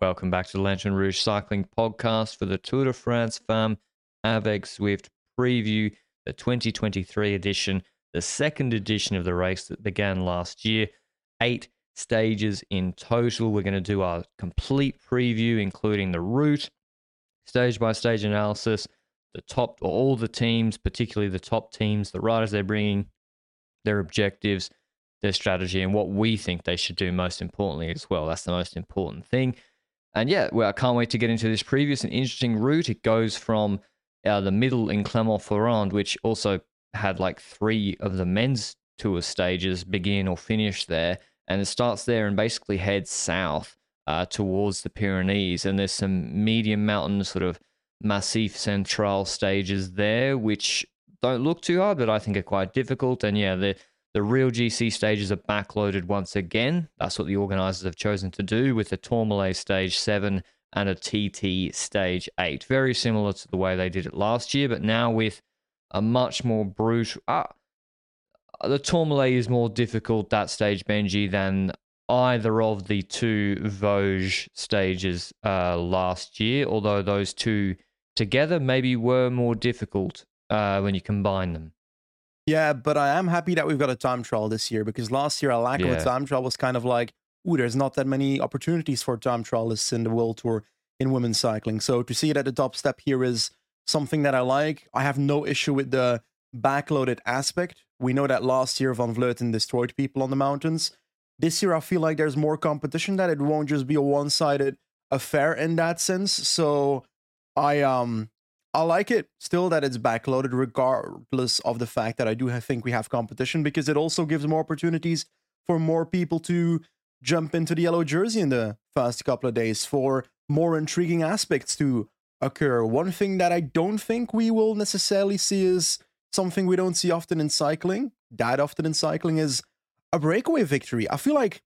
Welcome back to the Lanterne Rouge Cycling Podcast for the Tour de France Femme Avec Zwift preview, the 2023 edition, the second edition of the race that began last year. Eight stages in total. We're going to do our complete preview, including the route, stage by stage analysis, the top, all the teams, particularly the top teams, the riders they're bringing, their objectives, their strategy, and what we think they should do most importantly as well. That's the most important thing. And yeah, well, I can't wait to get into this previous and interesting route. It goes from uh, the middle in Clermont-Ferrand, which also had like three of the men's tour stages begin or finish there. And it starts there and basically heads south uh, towards the Pyrenees. And there's some medium mountain sort of Massif Central stages there, which don't look too hard, but I think are quite difficult. And yeah, the the real GC stages are backloaded once again. That's what the organisers have chosen to do with the Tourmalet Stage 7 and a TT Stage 8. Very similar to the way they did it last year, but now with a much more brutal. Uh, the Tourmalet is more difficult, that stage, Benji, than either of the two Vosges stages uh, last year, although those two together maybe were more difficult uh, when you combine them. Yeah, but I am happy that we've got a time trial this year because last year a lack of a time trial was kind of like, ooh, there's not that many opportunities for time trialists in the world tour in women's cycling. So to see it at the top step here is something that I like. I have no issue with the backloaded aspect. We know that last year Van Vleuten destroyed people on the mountains. This year I feel like there's more competition that it won't just be a one-sided affair in that sense. So I um I like it still that it's backloaded, regardless of the fact that I do have, think we have competition, because it also gives more opportunities for more people to jump into the yellow jersey in the first couple of days, for more intriguing aspects to occur. One thing that I don't think we will necessarily see is something we don't see often in cycling, that often in cycling, is a breakaway victory. I feel like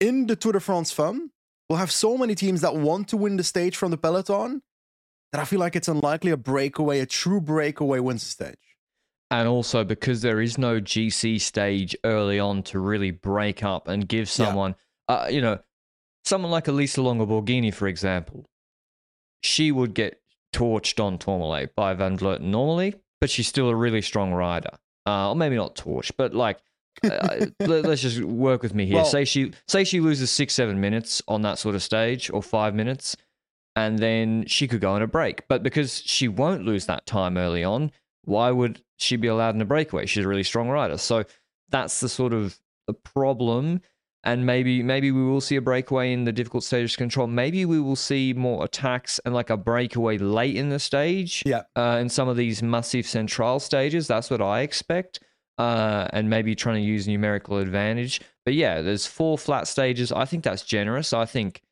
in the Tour de France Femme, we'll have so many teams that want to win the stage from the peloton that I feel like it's unlikely a breakaway, a true breakaway wins the stage. And also because there is no GC stage early on to really break up and give Yeah. someone, uh, you know, someone like Elisa Longo Borghini, for example, she would get torched on Tourmalet by Van Vleuten normally, but she's still a really strong rider. Uh, or maybe not torched, but like, uh, let, us just work with me here. Well- say she say she loses six seven minutes on that sort of stage, or five minutes, and then she could go on a break. But because she won't lose that time early on, why would she be allowed in a breakaway? She's a really strong rider. So that's the sort of the problem. And maybe maybe we will see a breakaway in the difficult stages of control. Maybe we will see more attacks and like a breakaway late in the stage. Yeah. Uh, in some of these Massif Central stages. That's what I expect. Uh, and maybe trying to use numerical advantage. But yeah, there's four flat stages. I think that's generous. I think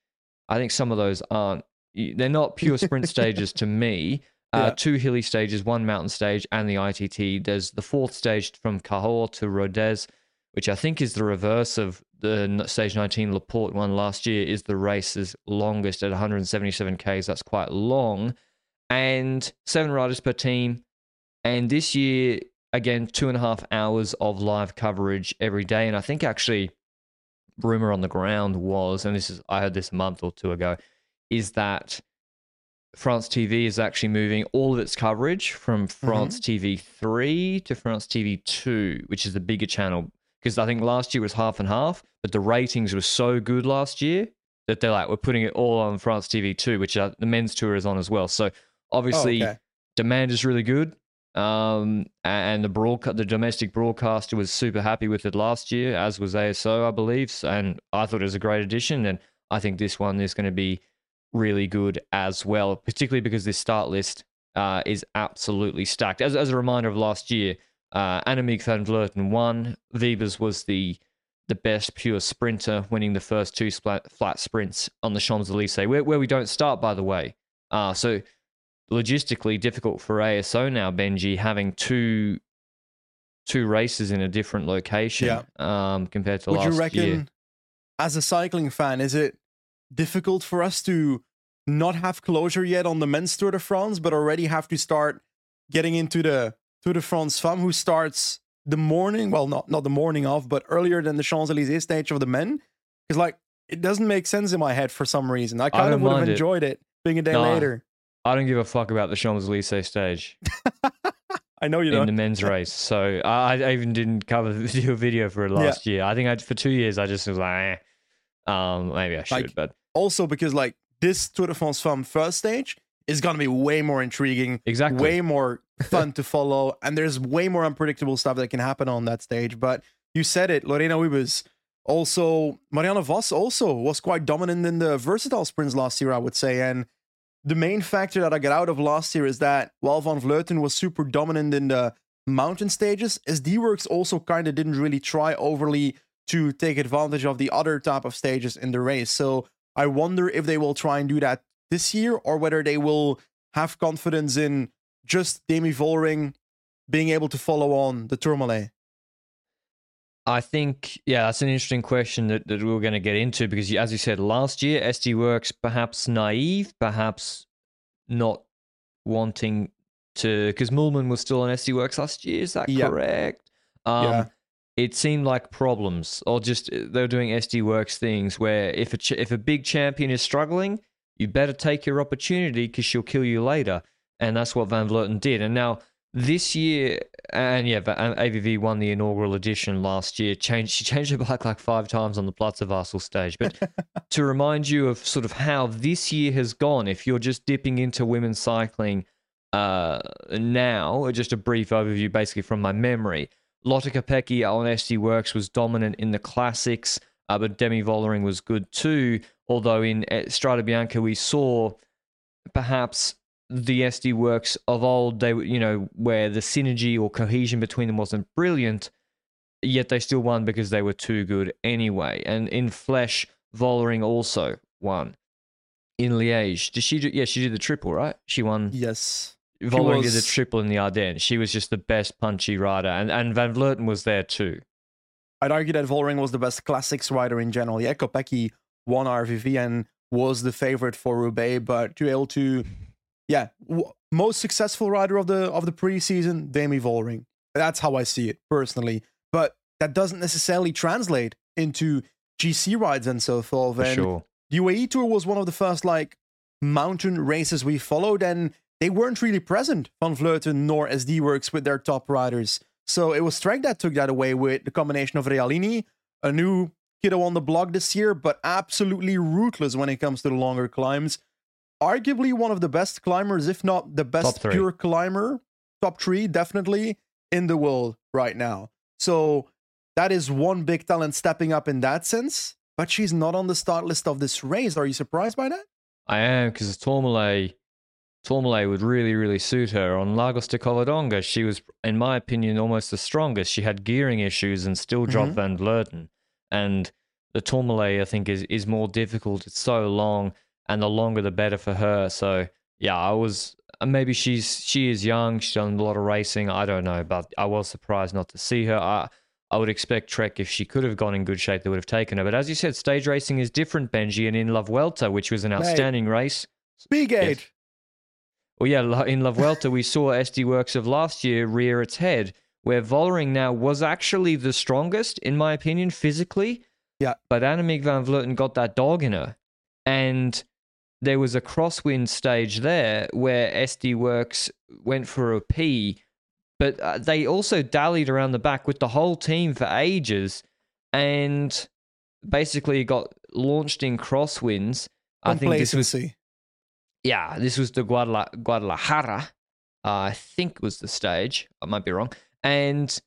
I think some of those aren't they're not pure sprint stages to me. Uh, Yeah. Two hilly stages, one mountain stage, and the ITT. There's the fourth stage from Cahors to Rodez, which I think is the reverse of the stage 19 Laporte one last year. Is the race's longest at 177 k's. That's quite long, and seven riders per team. And this year, again, two and a half hours of live coverage every day. And I think actually, rumor on the ground was, and this is I heard this a month or two ago, is that France TV is actually moving all of its coverage from France TV 3 to France TV 2, which is the bigger channel. Because I think last year was half and half, but the ratings were so good last year that they're like, we're putting it all on France TV 2, which uh, the men's tour is on as well. So obviously, Oh, okay. demand is really good. Um, and the broadcast, the domestic broadcaster was super happy with it last year, as was ASO, I believe. And I thought it was a great addition. And I think this one is going to be really good as well, particularly because this start list uh, is absolutely stacked. As, as a reminder of last year, uh, Annemiek van Vleuten won. Wiebes was the the best pure sprinter, winning the first two splat, flat sprints on the Champs Elysees, where, where we don't start, by the way. Uh, so logistically difficult for ASO now, Benji, having two two races in a different location Yeah. um, compared to Would last you reckon, year. as a cycling fan, is it difficult for us to not have closure yet on the men's Tour de France, but already have to start getting into the Tour de France Femme, who starts the morning, well, not not the morning of, but earlier than the Champs Elysees stage of the men? Because like it doesn't make sense in my head for some reason. I kind of would have mind it. enjoyed it being a day No, later. I don't give a fuck about the Champs Elysees stage. I know you in don't. In the men's race. So I, I even didn't cover the video for it last year. I think I for two years I just was like, eh. Um, maybe I should, Like, but also because like this Tour de France Femme first stage is gonna be way more intriguing, exactly. way more fun to follow, and there's way more unpredictable stuff that can happen on that stage. But you said it, Lorena Wiebes. Also, Marianne Vos also was quite dominant in the versatile sprints last year, I would say. And the main factor that I got out of last year is that while Van Vleuten was super dominant in the mountain stages, SD Worx also kind of didn't really try overly to take advantage of the other type of stages in the race. So I wonder if they will try and do that this year or whether they will have confidence in just Demi Vollering being able to follow on the Tourmalet. I think, yeah, that's an interesting question that, that we are going to get into because, as you said, last year, SD Worx perhaps naive, perhaps not wanting to, because Moolman was still on SD Worx last year. Is that Yeah. correct? Um, Yeah. It seemed like problems, or just uh, they're doing SD Worx things where if a ch- if a big champion is struggling, you better take your opportunity because she'll kill you later, and that's what Van Vleuten did. And now this year, and yeah, AVV won the inaugural edition last year. Changed she changed her bike like five times on the Platzervassel stage. But to remind you of sort of how this year has gone, if you're just dipping into women's cycling uh, now, or just a brief overview, basically from my memory. Lotte Kopecky on SD Worx was dominant in the classics, uh, but Demi Vollering was good too. Although in Strade Bianche we saw perhaps the SD Worx of old, they you know, where the synergy or cohesion between them wasn't brilliant, yet they still won because they were too good anyway. And in Flèche, Vollering also won. In Liège, did she do? Yeah, she did the triple, right? She won. Yes. Vollering did a triple in the Ardennes. She was just the best punchy rider, and and Van Vleuten was there too. I'd argue that Vollering was the best classics rider in general. Yeah, Kopecky won RVV and was the favorite for Roubaix, but to be able to, yeah, w- most successful rider of the of the preseason, Demi Vollering. That's how I see it personally. But that doesn't necessarily translate into GC rides and so forth. For and sure. the UAE Tour was one of the first like mountain races we followed, and they weren't really present, Van Vleuten nor SD Worx with their top riders. So it was Trek that took that away with the combination of Realini, a new kiddo on the block this year, but absolutely ruthless when it comes to the longer climbs. Arguably one of the best climbers, if not the best pure climber, top three definitely in the world right now. So that is one big talent stepping up in that sense. But she's not on the start list of this race. Are you surprised by that? I am because Tourmalet, Tourmalet would really, really suit her. On Lagos de Covadonga, she was, in my opinion, almost the strongest. She had gearing issues and still dropped Mhm. Van Vleuten. And the Tourmalet, I think, is, is more difficult. It's so long, and the longer the better for her. So, yeah, I was, uh, maybe she's, she is young. She's done a lot of racing. I don't know, but I was surprised not to see her. I, I would expect Trek, if she could have gone in good shape, they would have taken her. But as you said, stage racing is different, Benji. And in La Vuelta, which was an Mate. outstanding race, Big Yes. Well, yeah, in La Vuelta, we saw SD Worx of last year rear its head, where Vollering now was actually the strongest, in my opinion, physically. Yeah. But Annemiek van Vleuten got that dog in her. And there was a crosswind stage there where SD Worx went for a P, but uh, they also dallied around the back with the whole team for ages and basically got launched in crosswinds. I think this was. Yeah, this was the Guadala- Guadalajara. Uh, I think was the stage. I might be wrong. And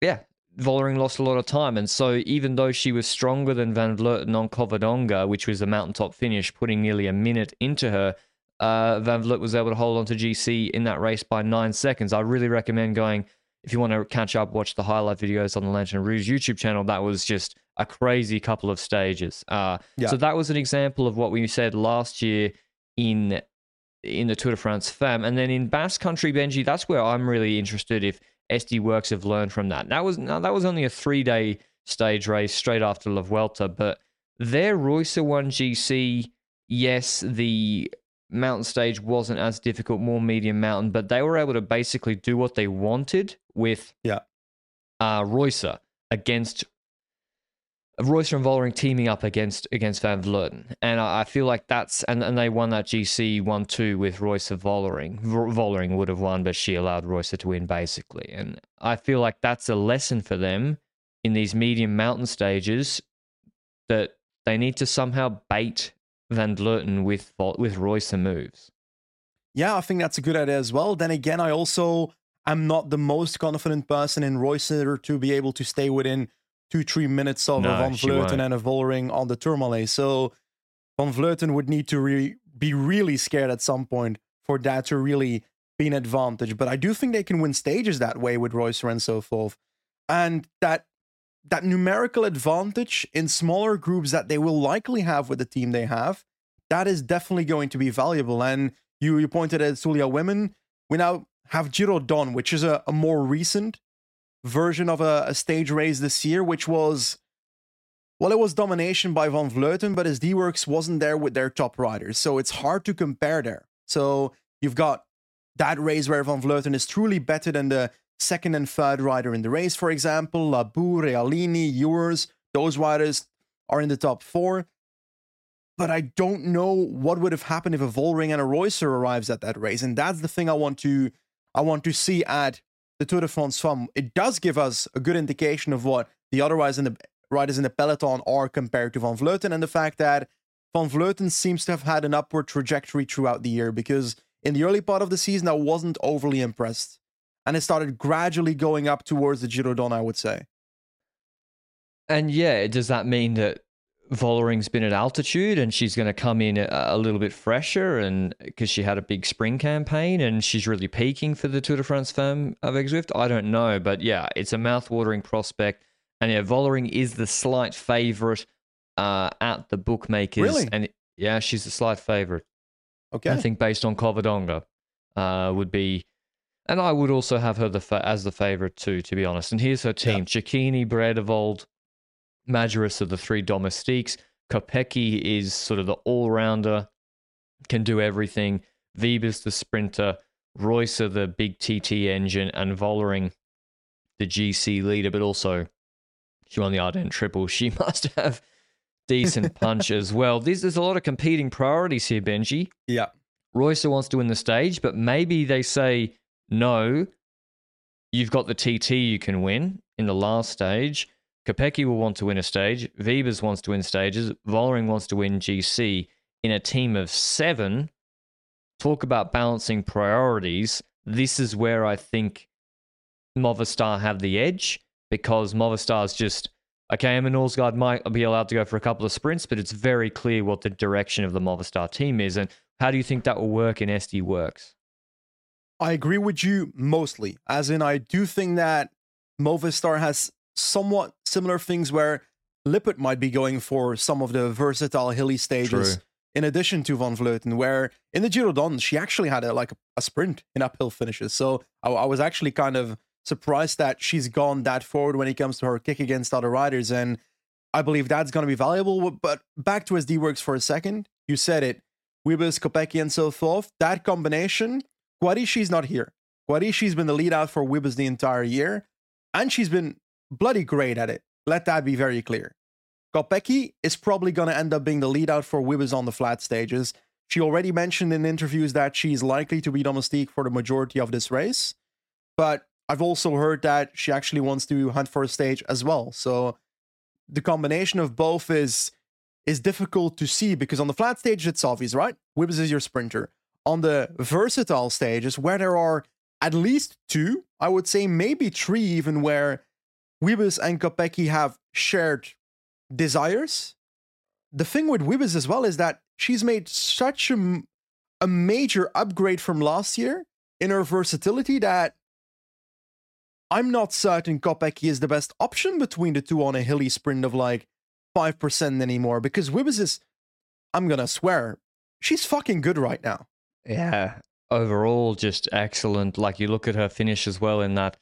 yeah, Vollering lost a lot of time. And so even though she was stronger than Van Vleuten on Covadonga, which was a mountaintop finish, putting nearly a minute into her, uh, Van Vleuten was able to hold on to GC in that race by nine seconds. I really recommend going if you want to catch up, watch the highlight videos on the Lanterne Rouge YouTube channel. That was just a crazy couple of stages. Uh, Yeah. So that was an example of what we said last year in in the Tour de France Femme, and then in Basque Country, Benji. That's where I'm really interested if SD Worx have learned from that. That was now that was only a three day stage race straight after La Vuelta, but their Reusser won GC, yes, the mountain stage wasn't as difficult, more medium mountain, but they were able to basically do what they wanted with Yeah. uh, Reusser against Reusser and Vollering teaming up against against Van Vleuten, and I, I feel like that's and, and they won that GC one two with Reusser Vollering. Vollering would have won, but she allowed Reusser to win basically, and I feel like that's a lesson for them in these medium mountain stages that they need to somehow bait Van Vleuten with with Reusser moves. Yeah, I think that's a good idea as well. Then again, I also am not the most confident person in Reusser to be able to stay within two, three minutes of No, a Van Vleuten and a Vollering on the Tourmalet. So Van Vleuten would need to re- be really scared at some point for that to really be an advantage. But I do think they can win stages that way with Reusser and so forth. And that that numerical advantage in smaller groups that they will likely have with the team they have, that is definitely going to be valuable. And you you pointed at Itzulia Women. We now have Giro Donne, which is a, a more recent version of a, a stage race this year, which was well, it was domination by Van Vleuten, but SD Worx wasn't there with their top riders. So it's hard to compare there. So you've got that race where Van Vleuten is truly better than the second and third rider in the race, for example. Labous, Realini, Ewers, those riders are in the top four. But I don't know what would have happened if a Vollering and a Reusser arrives at that race. And that's the thing I want to I want to see at the Tour de France Femme. It does give us a good indication of what the other riders in the riders in the peloton are compared to Van Vleuten, and the fact that Van Vleuten seems to have had an upward trajectory throughout the year because in the early part of the season I wasn't overly impressed. And it started gradually going up towards the Giro Donne, I would say. And yeah, does that mean that Vollering's been at altitude and she's going to come in a, a little bit fresher and because she had a big spring campaign and she's really peaking for the Tour de France Femme avec Zwift? I don't know, but yeah, it's a mouth-watering prospect. And yeah, Vollering is the slight favorite uh, at the bookmakers. Really? And yeah, she's the slight favorite. Okay. I think based on Covadonga uh, would be, and I would also have her the fa- as the favorite too, to be honest. And here's her team: Cecchini, Bredewold, Majerus are the three domestiques. Kopecky is sort of the all-rounder, can do everything. Wiebes the sprinter. Reusser the big TT engine, and Vollering the GC leader, but also she won the Ardennes Triple. She must have decent punch as well. There's, there's a lot of competing priorities here, Benji. Yeah. Reusser wants to win the stage, but maybe they say, no, you've got the TT you can win in the last stage. Kopecky will want to win a stage. Wiebes wants to win stages. Vollering wants to win GC in a team of seven. Talk about balancing priorities. This is where I think Movistar have the edge because Movistar's just okay. Emma Norsgaard might be allowed to go for a couple of sprints, but it's very clear what the direction of the Movistar team is. And how do you think that will work in SD Worx? I agree with you mostly. As in, I do think that Movistar has somewhat similar things where Lippert might be going for some of the versatile hilly stages. True. In addition to Van Vleuten, where in the Giro Donne she actually had a, like a, sprint in uphill finishes. So I, I was actually kind of surprised that she's gone that forward when it comes to her kick against other riders, and I believe that's going to be valuable. But back to SD Worx for a second. You said it. Wiebes, Kopecky, and so forth. That combination Guarischi's not here. Guarischi's been the lead out for Wiebes the entire year, and she's been bloody great at it. Let that be very clear. Kopecky is probably going to end up being the lead out for Wiebes on the flat stages. She already mentioned in interviews that she's likely to be domestique for the majority of this race, but I've also heard that she actually wants to hunt for a stage as well. So the combination of both is is difficult to see because on the flat stage it's obvious, right? Wiebes is your sprinter on the versatile stages where there are at least two, I would say maybe three even where Wiebes and Kopecky have shared desires. The thing with Wiebes as well is that she's made such a major upgrade from last year in her versatility that I'm not certain Kopecky is the best option between the two on a hilly sprint of like 5% anymore because Wiebes is, I'm going to swear, she's fucking good right now. Yeah. Overall, just excellent. Like you look at her finish as well in that.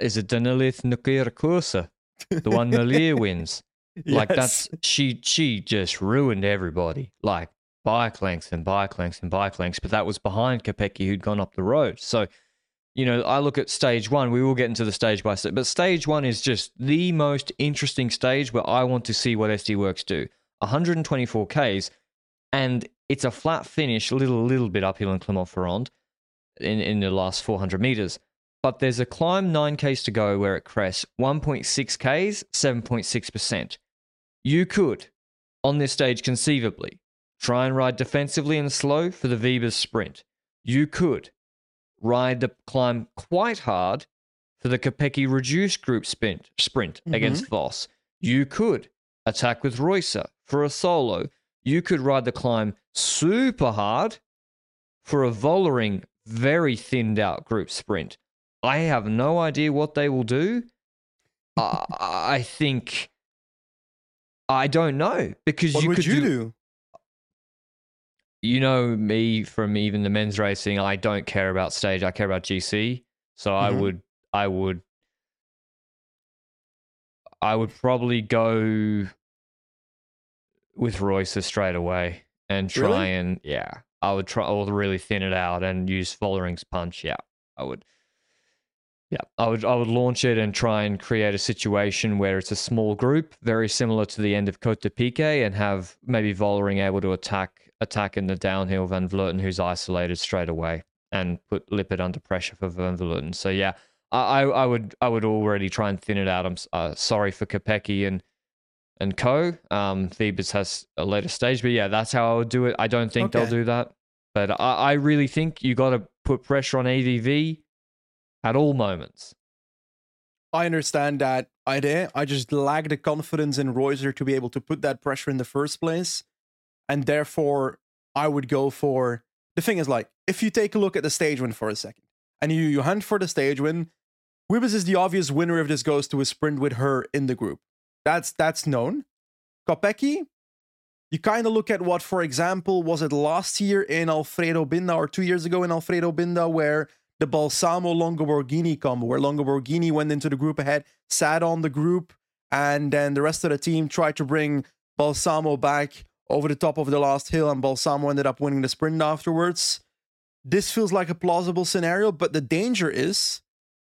Is it Danilith Nokere Koerse? The one Malia wins. Like Yes. that's she she just ruined everybody. Like bike lengths and bike lengths and bike lengths. But that was behind Kopecky who'd gone up the road. So, you know, I look at stage one. We will get into the stage by stage, but stage one is just the most interesting stage where I want to see what SD Worx do. 124 Ks, and it's a flat finish, a little little bit uphill in Clermont-Ferrand in in the last 400 meters. But there's a climb 9 Ks to go where it crests 1.6 Ks, 7.6%. You could, on this stage conceivably, try and ride defensively and slow for the Wiebes sprint. You could ride the climb quite hard for the Kopecky reduced group sprint, sprint Mhm. against Vos. You could attack with Reusser for a solo. You could ride the climb super hard for a Vollering very thinned out group sprint. I have no idea what they will do. I I think I don't know because What you would could you do, do? you know me from even the men's racing. I don't care about stage. I care about GC. So I Mhm. would I would I would probably go with Reusser straight away and try Really? and yeah. I would try or really thin it out and use Vollering's punch. Yeah. I would yeah, I would I would launch it and try and create a situation where it's a small group, very similar to the end of Cote de Pique, and have maybe Vollering able to attack attack in the downhill Van Vleuten, who's isolated straight away, and put Lippert under pressure for Van Vleuten. So yeah, I, I I would I would already try and thin it out. I'm uh, sorry for Kopecky and and Co. Um, Wiebes has a later stage, but yeah, that's how I would do it. I don't think they'll do that, but I, I really think you got to put pressure on AVV at all moments. I understand that idea. I just lack the confidence in Reusser to be able to put that pressure in the first place. And therefore, I would go for the thing is like, if you take a look at the stage win for a second and you, you hunt for the stage win, Wiebes is the obvious winner if this goes to a sprint with her in the group. That's that's known. Kopecky, you kind of look at what, for example, was it last year in Alfredo Binda or two years ago in Alfredo Binda, where the Balsamo Longoborghini combo, where Longoborghini went into the group ahead, sat on the group, and then the rest of the team tried to bring Balsamo back over the top of the last hill, and Balsamo ended up winning the sprint afterwards. This feels like a plausible scenario, but the danger is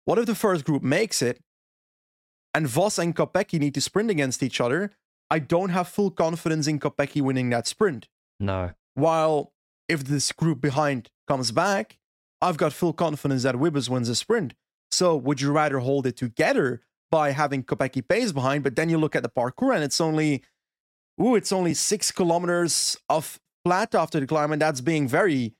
what if the first group makes it and Vos and Kopecky need to sprint against each other? I don't have full confidence in Kopecky winning that sprint. No. While if this group behind comes back, I've got full confidence that Wiebes wins the sprint. So would you rather hold it together by having Kopecky pace behind, but then you look at the parcours and it's only ooh, it's only six kilometers of flat after the climb, and that's being very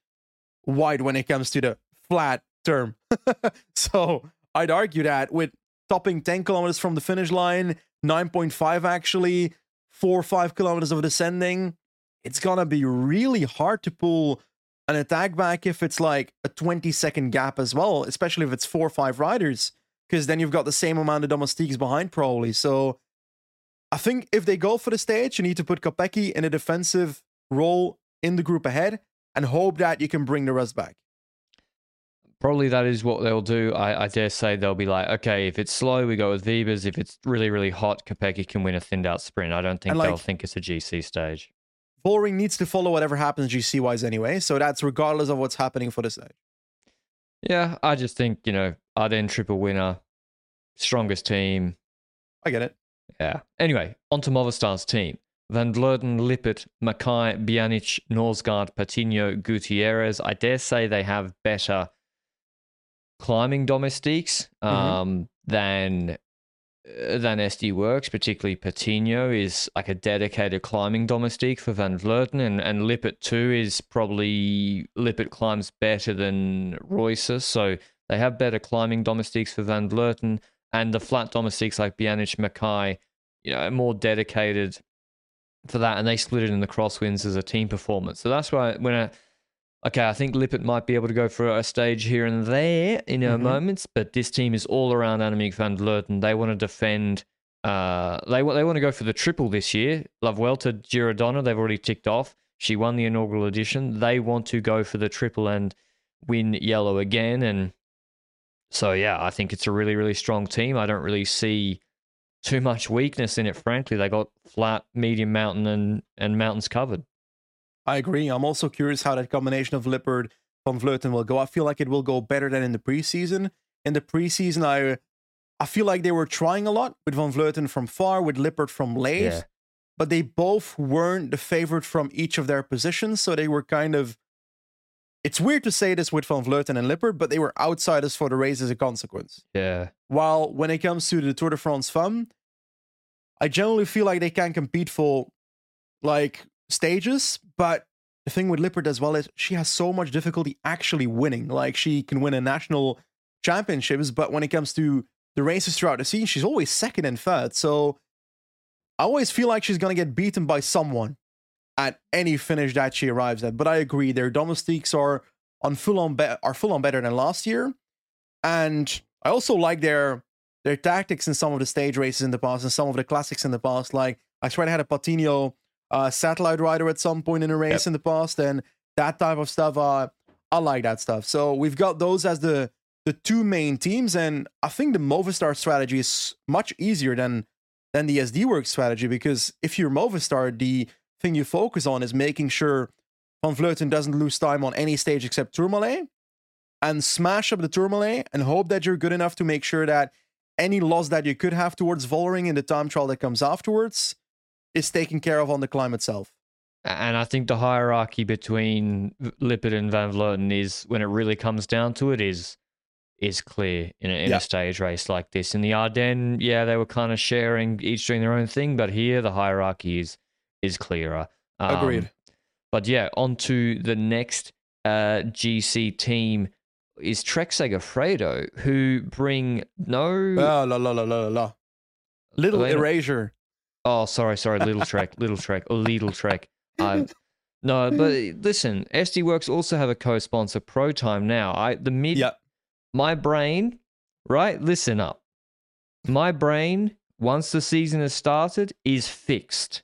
wide when it comes to the flat term. so I'd argue that with topping 10 kilometers from the finish line, 9.5 actually, four or five kilometers of descending, it's gonna be really hard to pull an attack back if it's like a 20 second gap as well, especially if it's four or five riders, because then you've got the same amount of domestiques behind probably. So I think if they go for the stage, you need to put Kopecky in a defensive role in the group ahead and hope that you can bring the rest back. Probably that is what they'll do. I, I dare say they'll be like, okay, if it's slow, we go with Wiebes. If it's really, really hot, Kopecky can win a thinned out sprint. I don't think And, they'll think it's a GC stage. Vollering needs to follow whatever happens GC wise anyway, so that's regardless of what's happening for the stage. Yeah, I just think, you know, Arden triple winner, strongest team. I get it. Yeah. Anyway, on to Movistar's team. Van Vleuten, Lippert, Mackaij, Biannic, Norsgaard, Patino, Gutierrez. I dare say they have better climbing domestiques Mhm. um, than uh, Uh, than SD Worx, particularly Patino is like a dedicated climbing domestique for Van Vleuten, and, and Lippert too is probably Lippert climbs better than Reusser, so they have better climbing domestiques for Van Vleuten, and the flat domestiques like Biannic, Mackaij, you know, more dedicated for that, and they split it in the crosswinds as a team performance. So that's why when I okay, I think Lippert might be able to go for a stage here and there in her Mhm. moments, but this team is all around Annemiek van Vleuten. They want to defend. Uh, they they want to go for the triple this year. La Vuelta Girodonna, they've already ticked off. She won the inaugural edition. They want to go for the triple and win yellow again. And so, yeah, I think it's a really, really strong team. I don't really see too much weakness in it, frankly. They got flat, medium mountain, and, and mountains covered. I agree. I'm also curious how that combination of Lippert Van Vleuten will go. I feel like it will go better than in the preseason. In the preseason, I I feel like they were trying a lot with Van Vleuten from far, with Lippert from late, Yeah. but they both weren't the favorite from each of their positions, so they were kind of. It's weird to say this with Van Vleuten and Lippert, but they were outsiders for the race as a consequence. Yeah. While when it comes to the Tour de France Femme, I generally feel like they can compete for like stages, but the thing with Lippert as well is she has so much difficulty actually winning. Like she can win a national championships, but when it comes to the races throughout the season, she's always second and third. So I always feel like she's gonna get beaten by someone at any finish that she arrives at. But I agree, their domestiques are on full on be- are full on better than last year, and I also like their their tactics in some of the stage races in the past and some of the classics in the past. Like I swear I had a Patino uh, satellite rider at some point in a race Yep. in the past, and that type of stuff. Uh, I like that stuff. So we've got those as the the two main teams, and I think the Movistar strategy is much easier than than the SD Worx strategy because if you're Movistar, the thing you focus on is making sure Van Vleuten doesn't lose time on any stage except Tourmalet, and smash up the Tourmalet and hope that you're good enough to make sure that any loss that you could have towards Vollering in the time trial that comes afterwards is taken care of on the climb itself. And I think the hierarchy between Lippert and Van Vleuten is, when it really comes down to it, is is clear in, a, in Yeah. a stage race like this. In the Ardennes, yeah, they were kind of sharing, each doing their own thing, but here the hierarchy is is clearer. Um, Agreed. But yeah, on to the next uh, GC team is Trek Segafredo, who bring no. La la la la la la la. Little Wait a- erasure. Oh, sorry, sorry, Little Trek, Little Trek, or Lidl Trek. I, no, but listen, SD Worx also have a co-sponsor, ProTime. Now, I the mid, Yeah. my brain, right? Listen up, my brain. Once the season has started, is fixed,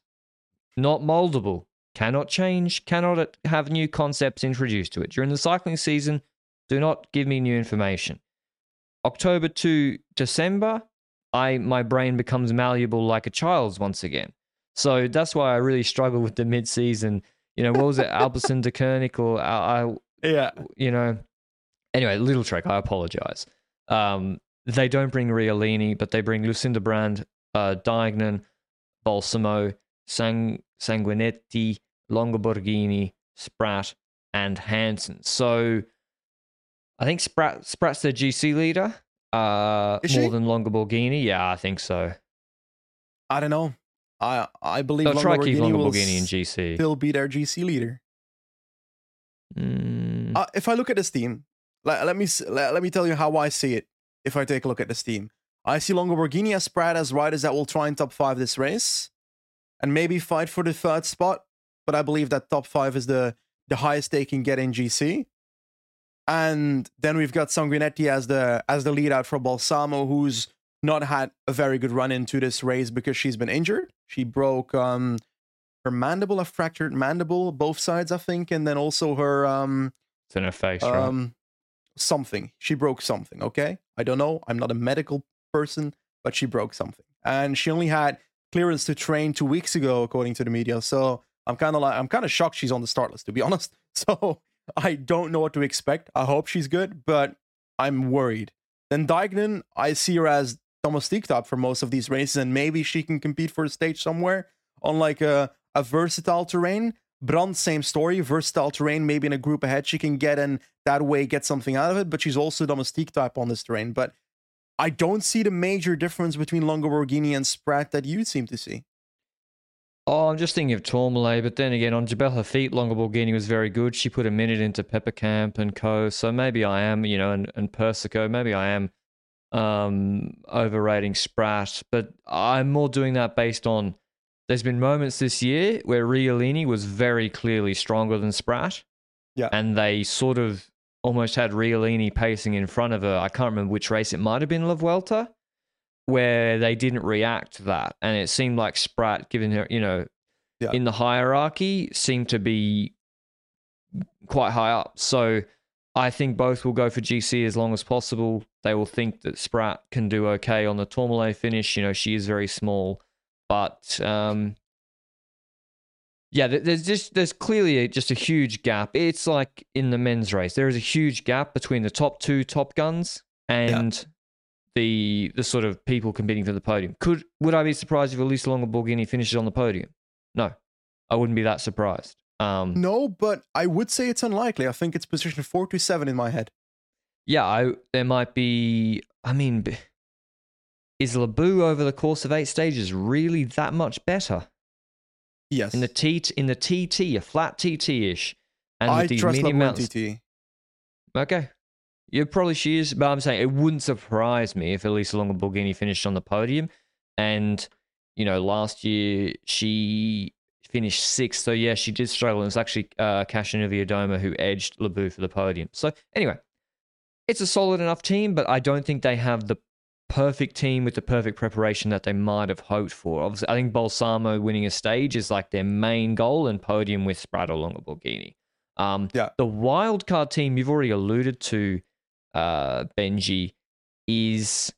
not moldable. Cannot change. Cannot have new concepts introduced to it during the cycling season. Do not give me new information. October to December, I my brain becomes malleable like a child's once again. So that's why I really struggle with the mid-season. You know, what was it, Alberson de Koenig or I, I, Yeah. you know. Anyway, little trick. I apologize. Um, they don't bring Realini, but they bring Lucinda Brand, uh, Diagnan, Balsamo, Sang- Sanguinetti, Longoborghini, Spratt, and Hansen. So I think Spratt Spratt's their GC leader. Uh, Is more she? than Longoborghini. Yeah, I think so. I don't know. I I believe They'll try to keep will Longoborghini in GC. still be their GC leader. Mm, Uh, if I look at this team, let, let me let, let me tell you how I see it. If I take a look at this team, I see Longoborghini as Spratt as riders that will try and top five this race, and maybe fight for the third spot. But I believe that top five is the the highest they can get in GC. And then we've got Sanguinetti as the as the lead out for Balsamo, who's not had a very good run into this race because she's been injured. She broke um her mandible, a fractured mandible, both sides, I think, and then also her um it's in her face, right? um something. She broke something, okay? I don't know. I'm not a medical person, but she broke something. And she only had clearance to train 2 weeks ago according to the media. So, I'm kind of like I'm kind of shocked she's on the start list to be honest. So, I don't know what to expect. I hope she's good, but I'm worried. Then Dijknen, I see her as domestique top for most of these races and maybe she can compete for a stage somewhere on like a a versatile terrain. Brand, same story. Versatile terrain, maybe in a group ahead, she can get and that way get something out of it. But she's also domestique type on this terrain. But I don't see the major difference between Longoborghini and Spratt that you seem to see. Oh, I'm just thinking of Tourmalet, but then again, on Jebel Hafeet, Longoborghini was very good. She put a minute into Pepper Camp and Co. So maybe I am, you know, and, and Persico, maybe I am um, overrating Spratt, but I'm more doing that based on there's been moments this year where Realini was very clearly stronger than Spratt. Yeah. And they sort of almost had Realini pacing in front of her. I can't remember which race. It might have been La Vuelta, where they didn't react to that. And it seemed like Spratt, given her, you know, Yeah. in the hierarchy, seemed to be quite high up. So I think both will go for GC as long as possible. They will think that Spratt can do okay on the Tourmalet finish. You know, she is very small, but um, yeah, there's just there's clearly a, just a huge gap. It's like in the men's race, there is a huge gap between the top two top guns and the the sort of people competing for the podium. Could would I be surprised if Elisa Longo Borghini finishes on the podium? No, I wouldn't be that surprised. Um, No, but I would say it's unlikely. I think it's position four to seven in my head. yeah, I there might be. I mean, is Labous over the course of eight stages really that much better Yes. in the T in the TT, a flat TT ish, and I these trust mountains? TT. Okay. Yeah, probably she is, but I'm saying it wouldn't surprise me if Elisa Longo Borghini finished on the podium. And, you know, last year she finished sixth. So, yeah, she did struggle. And it's actually uh, Doma who edged Labous for the podium. So, anyway, it's a solid enough team, but I don't think they have the perfect team with the perfect preparation that they might have hoped for. Obviously, I think Balsamo winning a stage is like their main goal and podium with Sprato Longo Borghini. Um, Yeah. The wildcard team you've already alluded to, uh, Benji, is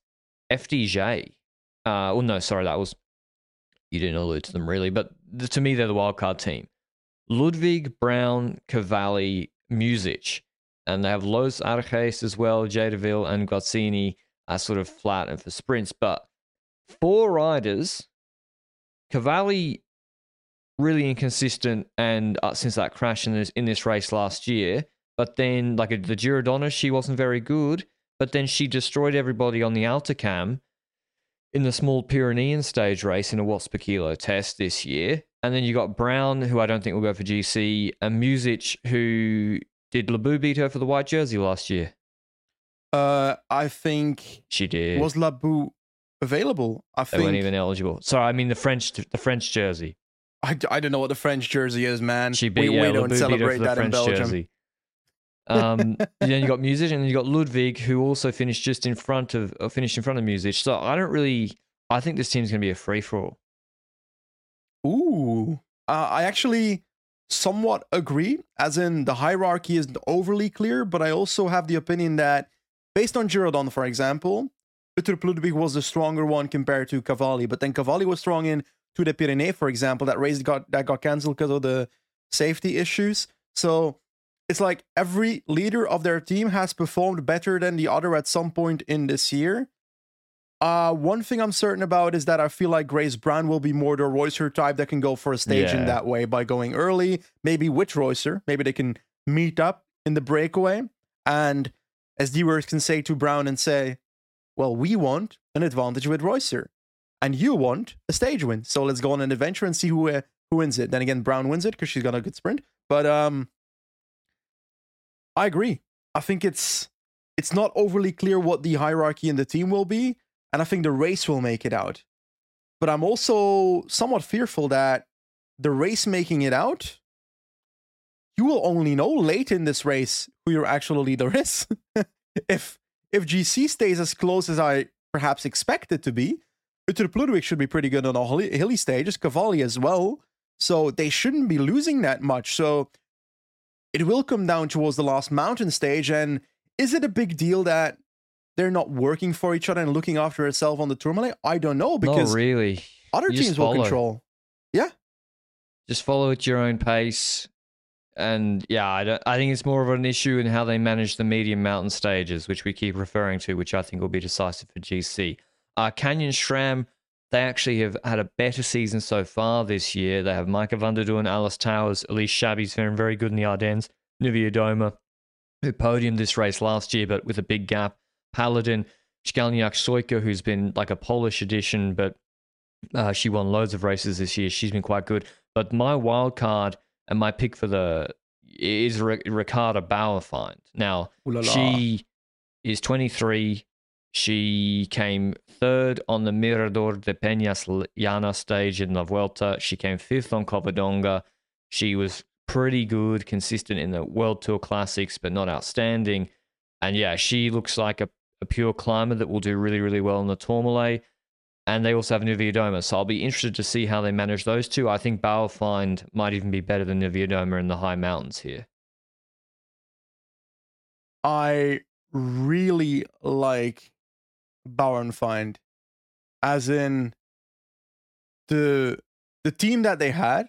FDJ. Uh, well, no, sorry, that was you didn't allude to them really, but the, to me they're the wild card team. Ludwig, Brown, Cavalli, Muzic, and they have Los Arges as well, Jadaville and Gozzini are sort of flat and for sprints, but four riders, Cavalli really inconsistent and uh, since that crash in this in this race last year. But then, like the Girodonna, she wasn't very good. But then she destroyed everybody on the Hautacam in the small Pyrenean stage race in a watts per kilo test this year. And then you got Brown, who I don't think will go for GC, and Muzic, who did Labous beat her for the white jersey last year. Uh, I think She did. was Labous available? I they think weren't even eligible. Sorry, I mean the French, the French jersey. I, I don't know what the French jersey is, man. She beat we, yeah, we don't celebrate that in Belgium. jersey. Um, then you got Muzic, and then you got Ludwig, who also finished just in front of, uh, finished in front of Muzic. So I don't really. I think this team's going to be a free for all. Ooh, uh, I actually somewhat agree. As in, the hierarchy isn't overly clear, but I also have the opinion that, based on Girodon, for example, Peter Ludwig was the stronger one compared to Cavalli. But then Cavalli was strong in to the Pyrenees, for example. That race got that got cancelled because of the safety issues. So it's like every leader of their team has performed better than the other at some point in this year. Uh, one thing I'm certain about is that I feel like Grace Brown will be more the Reusser type that can go for a stage in that way by going early, maybe with Reusser. Maybe they can meet up in the breakaway. And as D-Works can say to Brown and say, well, we want an advantage with Reusser. And you want a stage win. So let's go on an adventure and see who uh, who wins it. Then again, Brown wins it because she's got a good sprint. But um, I agree. I think it's it's not overly clear what the hierarchy in the team will be, and I think the race will make it out. But I'm also somewhat fearful that the race making it out, you will only know late in this race who your actual leader is. if if GC stays as close as I perhaps expect it to be, Uttrup Ludwig should be pretty good on hilly hilly stages, Cavalli as well. So they shouldn't be losing that much. So it will come down towards the last mountain stage. And is it a big deal that they're not working for each other and looking after itself on the Tourmalet? I don't know because Not really. other You teams will control. Yeah, Just follow at your own pace. And yeah, I, don't, I think it's more of an issue in how they manage the medium mountain stages, which we keep referring to, which I think will be decisive for GC. Uh, Canyon SRAM, they actually have had a better season so far this year. They have Micah Vanderdoorn, Alice Towers, Elise Chabbey's faring very good in the Ardennes, Niewiadoma, who podiumed this race last year, but with a big gap. Paladin, Skalniak Soika, who's been like a Polish edition, but uh, she won loads of races this year. She's been quite good. But my wild card and my pick for the is Ri- Ricarda Bauernfeind. Now, Ooh la la. she is 23. She came third on the Mirador de Peñas Llana stage in La Vuelta. She came fifth on Covadonga. She was pretty good, consistent in the World Tour Classics, but not outstanding. And yeah, she looks like a, a pure climber that will do really, really well in the Tourmalet. And they also have Niewiadoma. So I'll be interested to see how they manage those two. I think Bauernfeind might even be better than Niewiadoma in the high mountains here. I really like Bauernfeind, as in the the team that they had.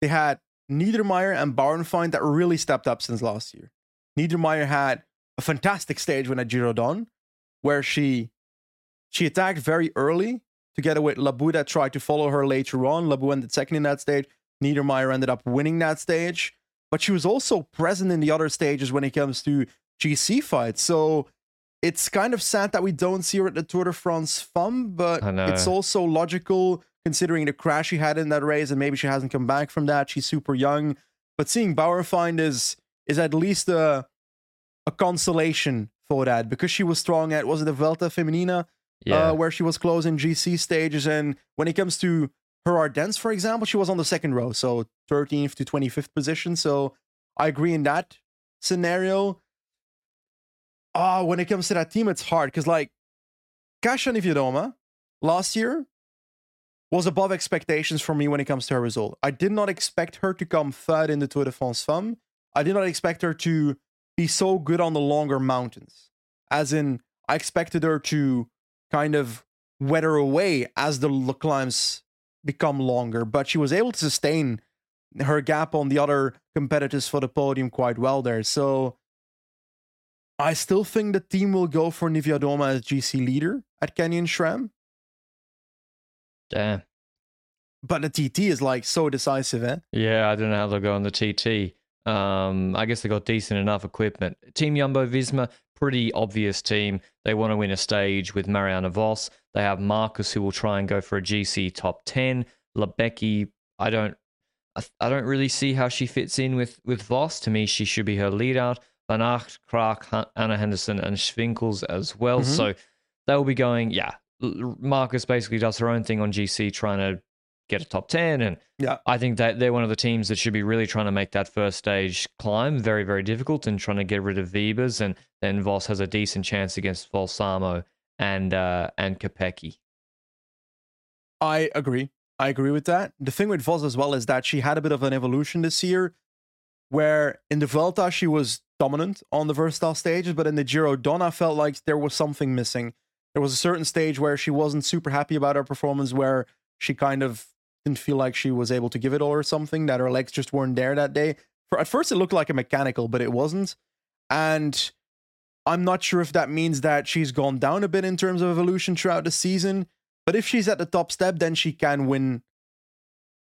They had Niedermaier and Bauernfeind that really stepped up since last year. Niedermaier had a fantastic stage when at Giro Donne, where she she attacked very early together with Labous that tried to follow her later on. Labous ended second in that stage. Niedermaier ended up winning that stage. But she was also present in the other stages when it comes to GC fights. So it's kind of sad that we don't see her at the Tour de France Femme, but it's also logical considering the crash she had in that race and maybe she hasn't come back from that. She's super young. But seeing Bauernfeind is is at least a a consolation for that because she was strong at was it the Vuelta Femenina yeah. uh, where she was close in GC stages and when it comes to her Ardennes for example she was on the second row so 13th to 25th position so I agree in that scenario oh, when it comes to that team, it's hard because like Kasia Niewiadoma last year was above expectations for me when it comes to her result. I did not expect her to come third in the Tour de France Femme. I did not expect her to be so good on the longer mountains. As in, I expected her to kind of weather away as the climbs become longer, but she was able to sustain her gap on the other competitors for the podium quite well there. So I still think the team will go for Niewiadoma as GC leader at Canyon SRAM. Damn. But the TT is like so decisive, eh? Yeah, I don't know how they'll go on the TT. Um, I guess they got decent enough equipment. Team Jumbo Visma, pretty obvious team. They want to win a stage with Marianne Vos. They have Markus who will try and go for a GC top ten. Lebecki, I don't, I, I don't really see how she fits in with with Vos. To me, she should be her lead out. Van Agt, Kraak, Anna Henderson, and Swinkels as well. Mm-hmm. So they'll be going, yeah. Markus basically does her own thing on GC, trying to get a top 10. And yeah, I think that they're one of the teams that should be really trying to make that first stage climb very, very difficult and trying to get rid of Wiebes. And then Vos has a decent chance against Balsamo and, uh, and Kopecky. I agree. I agree with that. The thing with Vos as well is that she had a bit of an evolution this year where in the Vuelta she was dominant on the versatile stages, but in the Giro Donne felt like there was something missing. There was a certain stage where she wasn't super happy about her performance, where she kind of didn't feel like she was able to give it all or something, that her legs just weren't there that day. For at first it looked like a mechanical, but it wasn't. And I'm not sure if that means that she's gone down a bit in terms of evolution throughout the season. But if she's at the top step, then she can win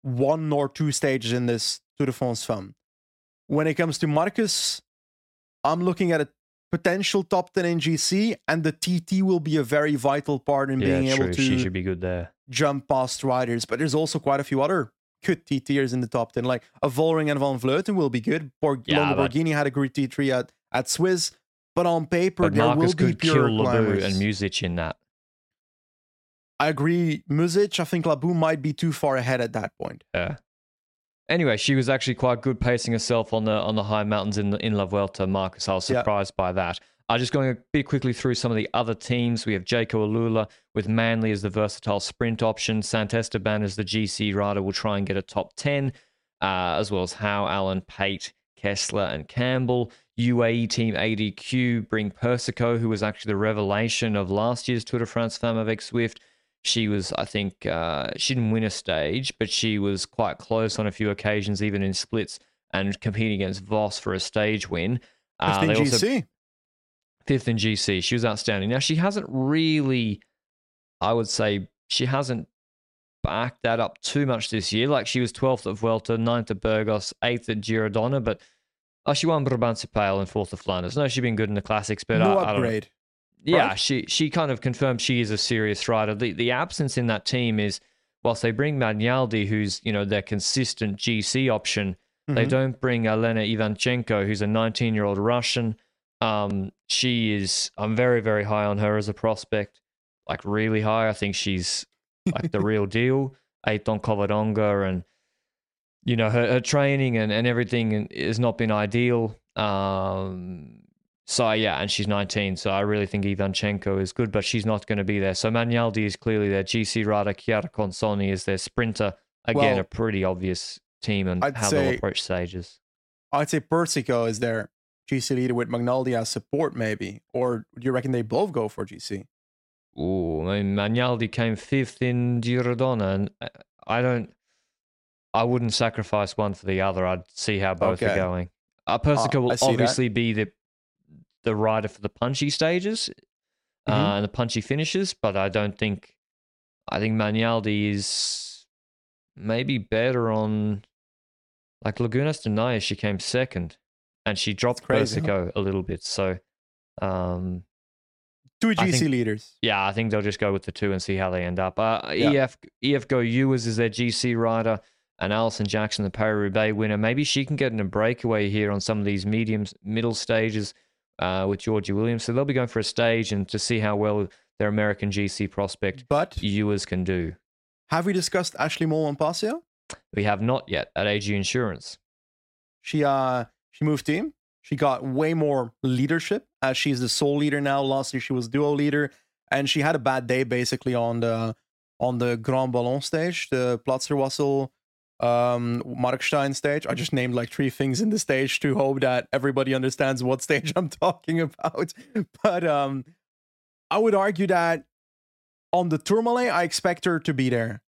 one or two stages in this Tour de France Femme. When it comes to Markus, I'm looking at a potential top 10 in GC, and the TT will be a very vital part in yeah, being true. able to she should be good there. jump past riders. But there's also quite a few other good TTers in the top 10. Like a Vollering and Van Vleuten will be good. Borg- yeah, but... Borghini had a great T3 at, at Swiss. But on paper, but there Markus will be pure kill climbers. and Muzic in that. I agree. Muzic, I think Labous might be too far ahead at that point. Yeah. Anyway, she was actually quite good pacing herself on the on the high mountains in in La Vuelta. Markus, I was surprised by that. I'm just going a bit quickly through some of the other teams. We have Jayco AlUla with Manly as the versatile sprint option. Santesteban as the GC rider will try and get a top 10, uh, as well as Howe, Allen, Pate, Kessler, and Campbell. UAE team ADQ bring Persico, who was actually the revelation of last year's Tour de France Femme avec Zwift. She was, I think, uh, she didn't win a stage, but she was quite close on a few occasions, even in splits, and competing against Vos for a stage win. Uh, fifth in GC. Fifth in GC. She was outstanding. Now, she hasn't really, I would say, she hasn't backed that up too much this year. Like she was 12th at Vuelta, 9th at Burgos, 8th at Giro Donne, but oh, she won Brabantse Pijl and 4th at Flanders. No, she's been good in the classics, but no I, upgrade. I yeah, right? she she kind of confirmed she is a serious rider. The the absence in that team is whilst they bring Magnaldi, who's you know their consistent GC option, mm-hmm. they don't bring Elena Ivanchenko, who's a 19 year old Russian. Um, she is I'm very very high on her as a prospect, like really high. I think she's like the real deal. Ayton Covadonga and you know, her, her training and, and everything has not been ideal. Um, so yeah, and she's 19, so I really think Ivanchenko is good, but she's not going to be there. So Magnaldi is clearly their GC rider. Chiara Consonni is their sprinter. Again, Well, a pretty obvious team and I'd how they'll approach stages. I'd say Persico is their GC leader with Magnaldi as support, maybe. Or do you reckon they both go for GC? Ooh, I mean, Magnaldi came fifth in Giro Donne, and uh, I don't. I wouldn't sacrifice one for the other. I'd see how both are going. Uh, Persico I will see that. obviously be the the rider for the punchy stages Mhm. uh, and the punchy finishes, but I don't think. I think Magnaldi is maybe better on. Like Lagunas de Neila, she came second, and she dropped crazy, huh? A little bit. So, um, Two GC think- leaders. yeah, I think they'll just go with the two and see how they end up. Uh, Yeah. EF EF Go Ewers is their GC rider, and Alison Jackson, the Paris Roubaix winner. Maybe she can get in a breakaway here on some of these medium middle stages uh, with Georgie Williams. So they'll be going for a stage and to see how well their American GC prospect But Ewers can do. have we discussed Ashleigh Moolman Pasio? We have not yet at AG Insurance. She uh she moved team. She got way more leadership as she's the sole leader now. Last year she was duo leader, and she had a bad day basically on the on the Grand Ballon stage, the Platzerwasel um Markstein stage. I just named like three things in the stage to hope that everybody understands what stage I'm talking about. But um I would argue that on the Tourmalet, I expect her to be there.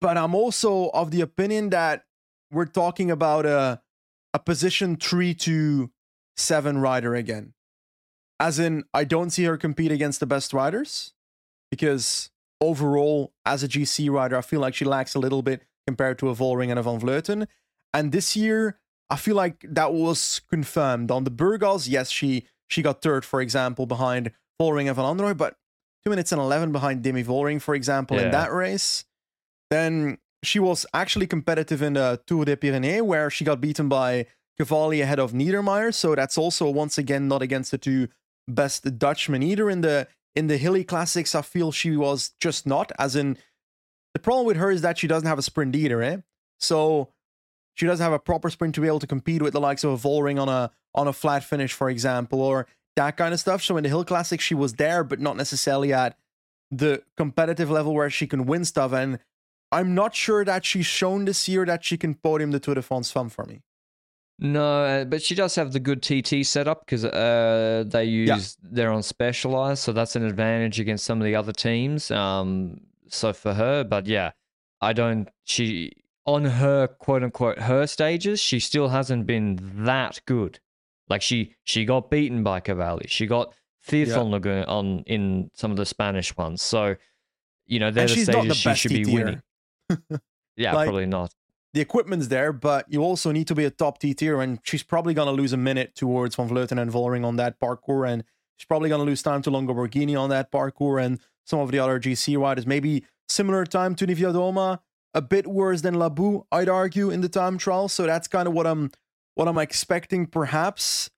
But I'm also of the opinion that we're talking about a a position three to seven rider again. As in, I don't see her compete against the best riders because overall, as a GC rider, I feel like she lacks a little bit compared to a Vollering and a Van Vleuten. And this year, I feel like that was confirmed on the Burgos. Yes, she she got third, for example, behind Vollering and Van Anrooij, but two minutes and eleven behind Demi Vollering, for example, Yeah. in that race. Then she was actually competitive in the Tour des Pyrénées, where she got beaten by Cavalli ahead of Niedermaier. So that's also once again not against the two best Dutchmen either. In the in the hilly classics, I feel she was just not. As in, the problem with her is that she doesn't have a sprint either, eh? So she doesn't have a proper sprint to be able to compete with the likes of a Vollering on a on a flat finish, for example, or that kind of stuff. So in the hill classics, she was there, but not necessarily at the competitive level where she can win stuff. And I'm not sure that she's shown this year that she can podium the Tour de France for me. No, uh, but she does have the good TT setup because uh, they use they're on specialized, so that's an advantage against some of the other teams. Um, so for her, but yeah, I don't. She on her quote unquote her stages, she still hasn't been that good. Like she she got beaten by Cavalli, she got fifth Yeah. on Laguna on in some of the Spanish ones. So you know they're the stages she should be winning. Yeah, Like- probably not. The equipment's there, but you also need to be a top T tier, and she's probably gonna lose a minute towards Van Vleuten and Vollering on that parcours, and she's probably gonna lose time to Longo Borghini on that parcours, and some of the other GC riders. Maybe similar time to Niewiadoma, a bit worse than Labous, I'd argue, in the time trial. So that's kind of what I'm what I'm expecting, perhaps.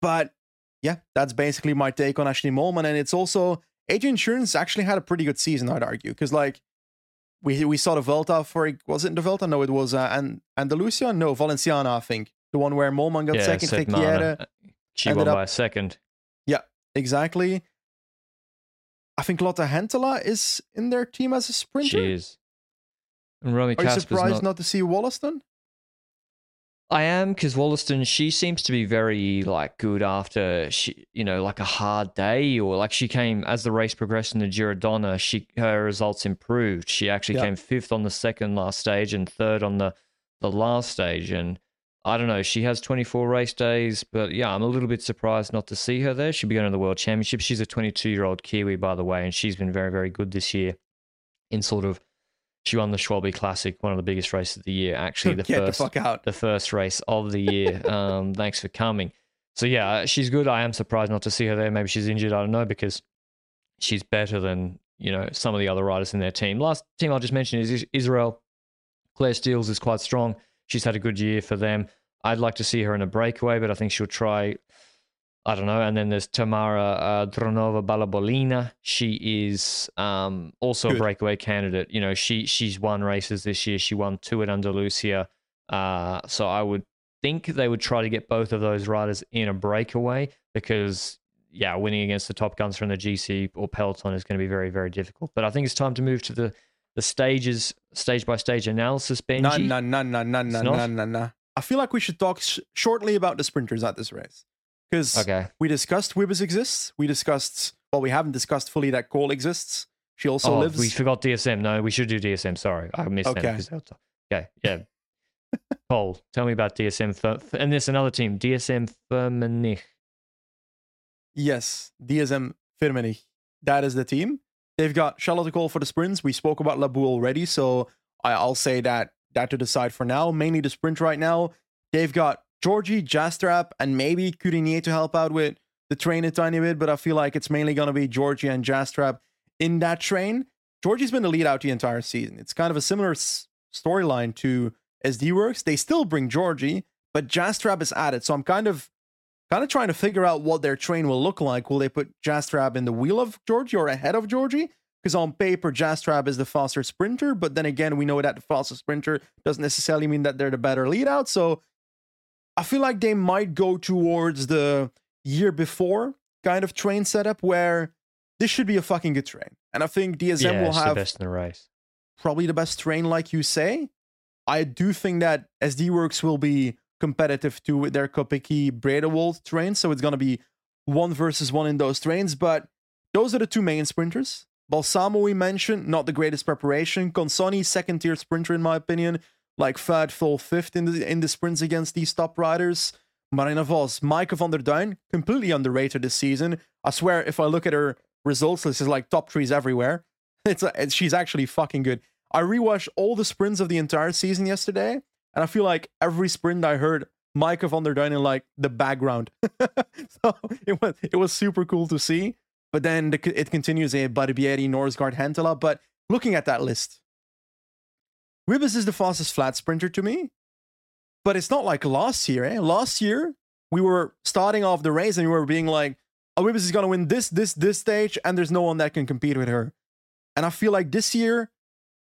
But yeah, that's basically my take on Ashleigh Moolman, and it's also AG Insurance actually had a pretty good season, I'd argue, because like we we saw the Vuelta for it. was it the Vuelta? No, it was uh, and Andalusia. No, Valenciana, I think the one where Moolman got yeah, second. Ghekiere, she ended won up- by a second. exactly. I think Lotta Henttala is in their team as a sprinter. She is. And Romy Are you surprised not, not to see Wollaston? I am because Wollaston, she seems to be very like good after she, you know, like a hard day or like she came as the race progressed in the Giro Donne. She her results improved. She actually came fifth on the second last stage and third on the the last stage. And I don't know, she has 24 race days, but yeah, I'm a little bit surprised not to see her there. She'll be going to the World Championship. She's a 22 year old Kiwi, by the way, and she's been very very good this year. In sort of, she won the Schwalbe Classic, one of the biggest races of the year. Actually, the Get first the fuck out. the first race of the year. Um, thanks for coming. So yeah, she's good. I am surprised not to see her there. Maybe she's injured. I don't know because she's better than you know some of the other riders in their team. Last team I'll just mention is Is- Israel. Claire Steels is quite strong. She's had a good year for them. I'd like to see her in a breakaway, but I think she'll try. I don't know. And then there's Tamara uh, Dronova Balabolina. She is um, also Good. a breakaway candidate. You know, she she's won races this year. She won two at Andalusia. Uh, so I would think they would try to get both of those riders in a breakaway because, yeah, winning against the top guns from the GC or Peloton is going to be very, very difficult. But I think it's time to move to the the stages, stage by stage analysis. Benji. Nah, nah, nah, nah, not? nah, nah, nah. I feel like we should talk sh- shortly about the sprinters at this race. Because Okay. we discussed Wiebes exists. We discussed, well, we haven't discussed fully that Kool exists. She also oh, lives. we forgot DSM. No, we should do DSM. Sorry, I missed Okay. that Okay, yeah. Paul, tell me about DSM. And there's another team, DSM Firmenich. Yes, DSM Firmenich. That is the team. They've got Charlotte Kool for the sprints. We spoke about Labous already, so I'll say that that to the side for now. Mainly the sprint right now. They've got Georgi, Jastrab, and maybe Coudinier to help out with the train a tiny bit, but I feel like it's mainly going to be Georgi and Jastrab in that train. Georgi's been the lead out the entire season. It's kind of a similar s- storyline to SD Worx. They still bring Georgi, but Jastrab is added. So I'm kind of kind of trying to figure out what their train will look like. Will they put Jastrab in the wheel of Georgi or ahead of Georgi? Because on paper, Jastrab is the faster sprinter, but then again, we know that the faster sprinter doesn't necessarily mean that they're the better lead out. So I feel like they might go towards the year before kind of train setup where this should be a fucking good train. And I think DSM yeah, will it's the have best in the race. probably the best train, like you say. I do think that SD Worx will be competitive too with their Kopecky Bredewold train, so it's going to be one versus one in those trains. But those are the two main sprinters. Balsamo, we mentioned, not the greatest preparation. Consonni, second tier sprinter, in my opinion, like third, full fifth in the in the sprints against these top riders. Marianne Vos, Maaike van der Duin, completely underrated this season. I swear, if I look at her results, this is like top trees everywhere. It's, it's she's actually fucking good. I rewatched all the sprints of the entire season yesterday, and I feel like every sprint I heard Maaike van der Duin in like the background. so it was it was super cool to see. But then the, it continues a Barbieri, Norsgaard, Henttala. But looking at that list, Wiebes is the fastest flat sprinter to me. But it's not like last year. Eh? Last year we were starting off the race and we were being like, "Oh, Wiebes is gonna win this, this, this stage, and there's no one that can compete with her." And I feel like this year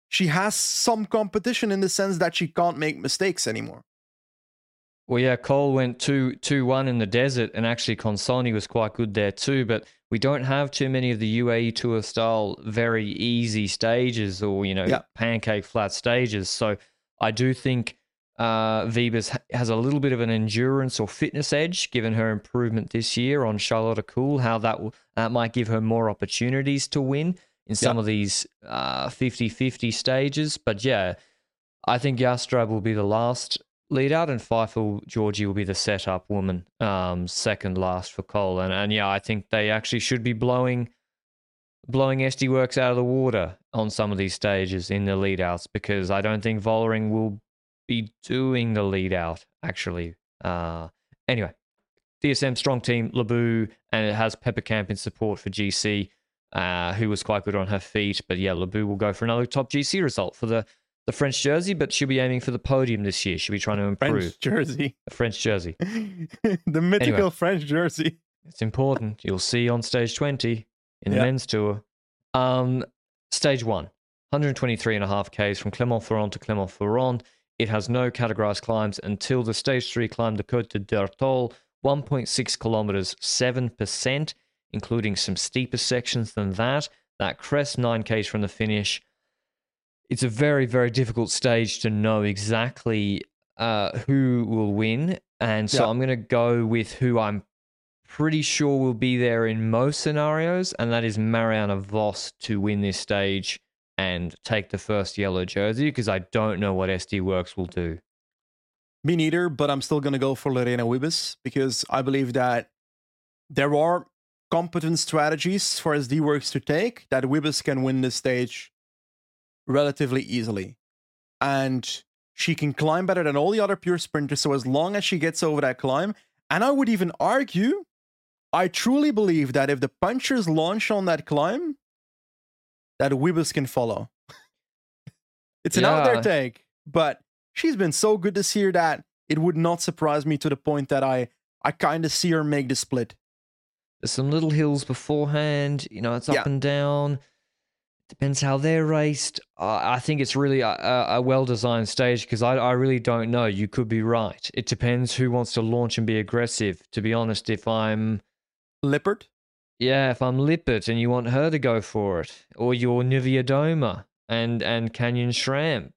she has some competition in the sense that she can't make mistakes anymore. Well, yeah, Kool went 2 2 1 in the desert, and actually Consonni was quite good there too. But we don't have too many of the UAE Tour style, very easy stages or, you know, Yeah. pancake flat stages. So I do think uh, Wiebes ha- has a little bit of an endurance or fitness edge given her improvement this year on Charlotte Kool, how that, will, that might give her more opportunities to win in some Yeah. of these 50 50 stages. But yeah, I think Jastrab will be the last lead out, and Pfeiffer Georgi will be the setup woman, um, second last for Cole. And, and yeah, I think they actually should be blowing blowing SD Worx out of the water on some of these stages in the lead outs because I don't think Vollering will be doing the lead out actually. Uh, anyway, DSM strong team, Labous, and it has Peperkamp in support for GC, uh, who was quite good on her feet. But yeah, Labous will go for another top GC result for the the French jersey, but she'll be aiming for the podium this year. She'll be trying to improve French jersey. the French jersey. the mythical French jersey. It's important. You'll see on stage 20 in the Yeah. men's tour. Um, stage one, 123 and a half Ks from Clermont-Ferrand to Clermont-Ferrand. It has no categorized climbs until the stage three climb, the Côte de Durtol, 1.6 kilometers, 7%, including some steeper sections than that. That crest, 9 Ks from the finish. It's a very, very difficult stage to know exactly uh, who will win. And so Yeah. I'm going to go with who I'm pretty sure will be there in most scenarios, and that is Marianne Vos to win this stage and take the first yellow jersey because I don't know what SD Worx will do. Me neither, but I'm still going to go for Lorena Wiebes because I believe that there are competent strategies for SD Worx to take that Wiebes can win this stage relatively easily. And she can climb better than all the other pure sprinters. So as long as she gets over that climb, and I would even argue, I truly believe that if the punchers launch on that climb, that Wiebes can follow. it's an out there take, but she's been so good this year that it would not surprise me to the point that I I kind of see her make the split There's some little hills beforehand. You know, it's up Yeah. and down. Depends how they're raced. Uh, I think it's really a, a, a well-designed stage because I, I really don't know. You could be right. It depends who wants to launch and be aggressive. To be honest, if I'm Lippert. yeah, if I'm Lippert and you want her to go for it, or you're Niewiadoma and and Canyon SRAM,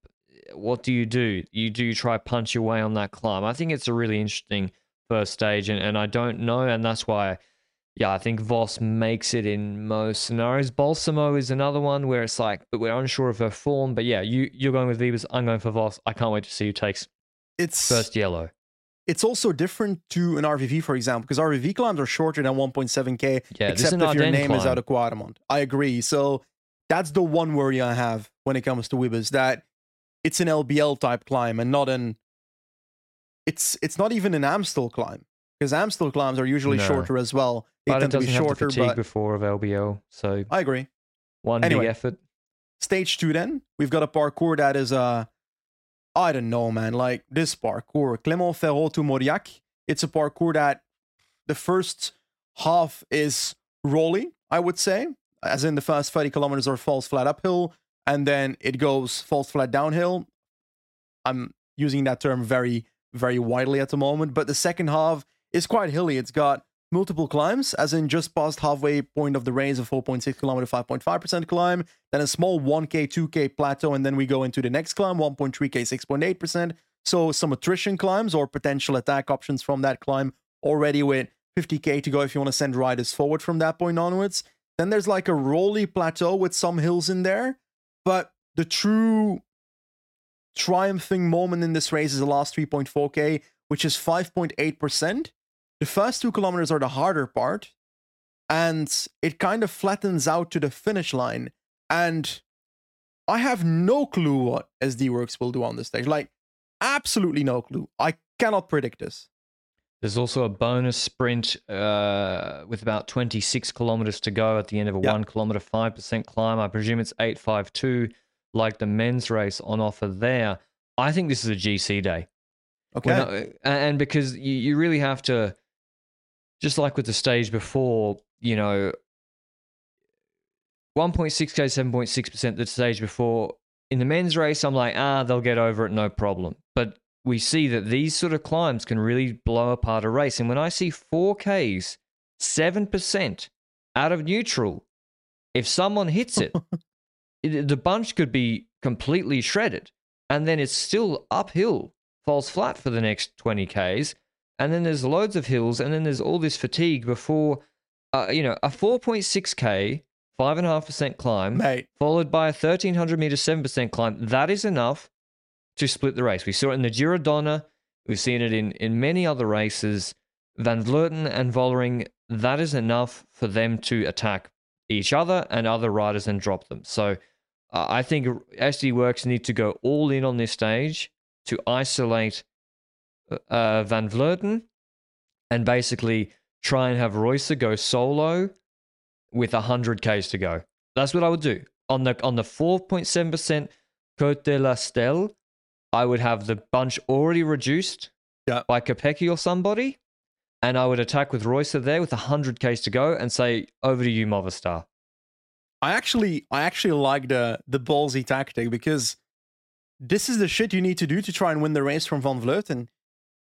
what do you do? You do you try punch your way on that climb? I think it's a really interesting first stage, and, and I don't know, and that's why, yeah, I think Vos makes it in most scenarios. Balsamo is another one where it's like, but we're unsure of her form. But yeah, you you're going with Wiebes, I'm going for Vos. I can't wait to see who takes It's first yellow. it's also different to an RVV, for example, because RVV climbs are shorter than 1.7k, Yeah, except if your name is out of Quadamont. I agree. So that's the one worry I have when it comes to Wiebes, that it's an LBL type climb and not an. It's it's not even an Amstel climb because Amstel climbs are usually No. shorter as well. They But it tend to be have shorter, fatigue but before of LBL, so I agree. one Anyway. big effort. Stage two, then we've got a parcours that is uh I don't know, man. Like this parcours, Clément Ferraud to Mauriac. It's a parcours that the first half is rolly, I would say, as in the first 30 kilometers are false flat uphill, and then it goes false flat downhill. I'm using that term very, very widely at the moment, but the second half is quite hilly. It's got multiple climbs, as in just past halfway point of the race, a 4.6 kilometer, 5.5% climb, then a small 1k, 2k plateau, and then we go into the next climb, 1.3k, 6.8%. So some attrition climbs or potential attack options from that climb already with 50k to go if you want to send riders forward from that point onwards. Then there's like a rolly plateau with some hills in there, but the true triumphing moment in this race is the last 3.4k, which is 5.8%. The first two kilometers are the harder part, and it kind of flattens out to the finish line. And I have no clue what SD Worx will do on this stage. Like, absolutely no clue. I cannot predict this. There's also a bonus sprint uh, with about 26 kilometers to go at the end of a one kilometer, 5% climb. I presume it's 852, like the men's race on offer there. I think this is a GC day. Okay. Not- and because you, you really have to, just like with the stage before, you know, 1.6k, 7.6% the stage before. In the men's race, I'm like, ah, they'll get over it, no problem. But we see that these sort of climbs can really blow apart a race. And when I see 4Ks, 7% out of neutral, if someone hits it, it, the bunch could be completely shredded. And then it's still uphill, false flat for the next 20Ks. And then there's loads of hills. And then there's all this fatigue before, uh, you know, a 4.6K, 5.5% climb, Mate, followed by a 1300 meter 7% climb. That is enough to split the race. We saw it in the Giro Donne. We've seen it in, in many other races. Van Vleuten and Vollering, that is enough for them to attack each other and other riders and drop them. So uh, I think SD Worx need to go all in on this stage to isolate uh, Van Vleuten and basically try and have Reusser go solo with 100 Ks to go. That's what I would do. On the on the 4.7% Côte de la Stelle, I would have the bunch already reduced Yeah. by Kopecky or somebody, and I would attack with Reusser there with 100 Ks to go and say, over to you, Movistar. I actually I actually like the the ballsy tactic because this is the shit you need to do to try and win the race from Van Vleuten.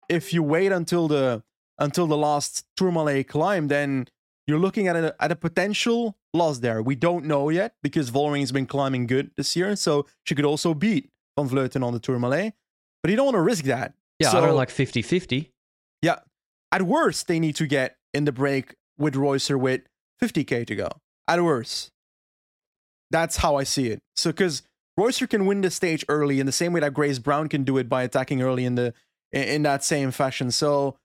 If you wait until the until the last Tourmalet climb, then you're looking at a at a potential loss there. We don't know yet because Vollering has been climbing good this year, so she could also beat Van Vleuten on the Tourmalet. But you don't want to risk that. Yeah, I don't like 50 50. Yeah. At worst, they need to get in the break with Reusser with 50k to go. At worst. That's how I see it. So, because Reusser can win the stage early in the same way that Grace Brown can do it by attacking early in the in, in that same fashion. So,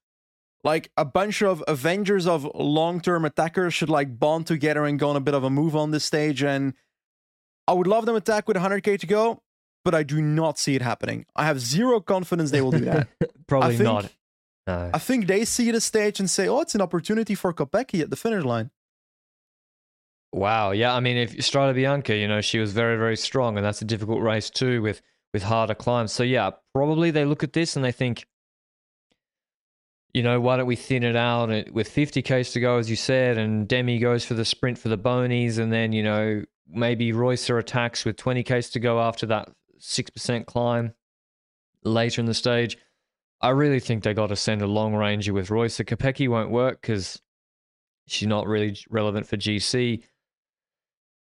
like a bunch of Avengers of long-term attackers should like bond together and go on a bit of a move on this stage. And I would love them attack with 100k to go, but I do not see it happening. I have zero confidence they will do that. Probably think- not. No. I think they see the stage and say, "Oh, it's an opportunity for Kopecky at the finish line." Wow. Yeah. I mean, if Strade Bianche, you know, she was very, very strong, and that's a difficult race too with with harder climbs. So yeah, probably they look at this and they think, you know, why don't we thin it out with 50 k's to go, as you said, and Demi goes for the sprint for the bonies, and then you know maybe Reusser attacks with 20 k's to go after that six percent climb later in the stage. I really think they got to send a long ranger with Reusser. Kopecky won't work because she's not really relevant for GC.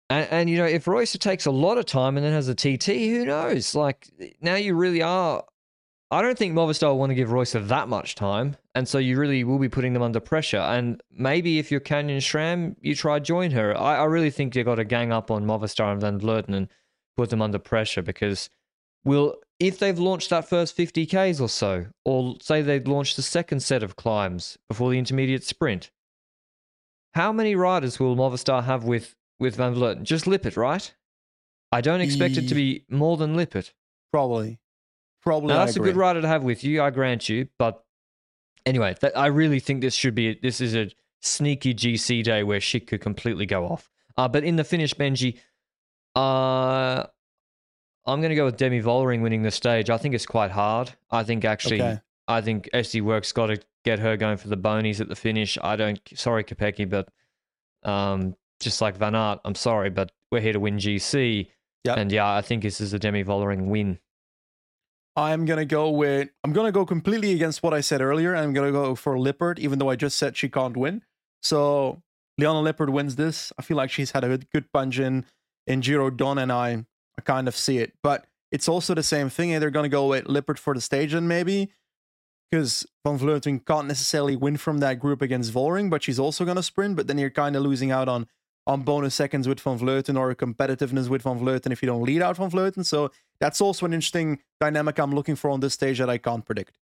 And, and, you know, if Reusser takes a lot of time and then has a TT, who knows? Like now you really are. I don't think Movistar will want to give Reusser that much time, and so you really will be putting them under pressure. And maybe if you're Canyon SRAM, you try join her. I, I really think you've got to gang up on Movistar and Van Vleuten and put them under pressure because will if they've launched that first 50Ks or so, or say they've launched the second set of climbs before the intermediate sprint, how many riders will Movistar have with, with Van Vleuten? Just Lippert, right? I don't expect it to be more than Lippert. Probably. Probably. Now, that's a good rider to have with you, I grant you. But anyway, that, I really think this should be, this is a sneaky GC day where shit could completely go off. Uh, but in the finish, Benji, uh, I'm going to go with Demi Vollering winning the stage. I think it's quite hard. I think actually, okay. I think SD Worx got to get her going for the bonies at the finish. I don't, sorry, Kopecky, but um, just like Van Aert, I'm sorry, but we're here to win GC. Yep. And yeah, I think this is a Demi Vollering win. I'm gonna go with I'm gonna go completely against what I said earlier. I'm gonna go for Lippert, even though I just said she can't win. So Liane Lippert wins this. I feel like she's had a good punch in in Giro Don and I I kind of see it. But it's also the same thing. They're going to go with Lippert for the stage and maybe because Van Vleuten can't necessarily win from that group against Vollering, but she's also going to sprint. But then you're kind of losing out on on bonus seconds with Van Vleuten or competitiveness with Van Vleuten if you don't lead out Van Vleuten. So that's also an interesting dynamic I'm looking for on this stage that I can't predict.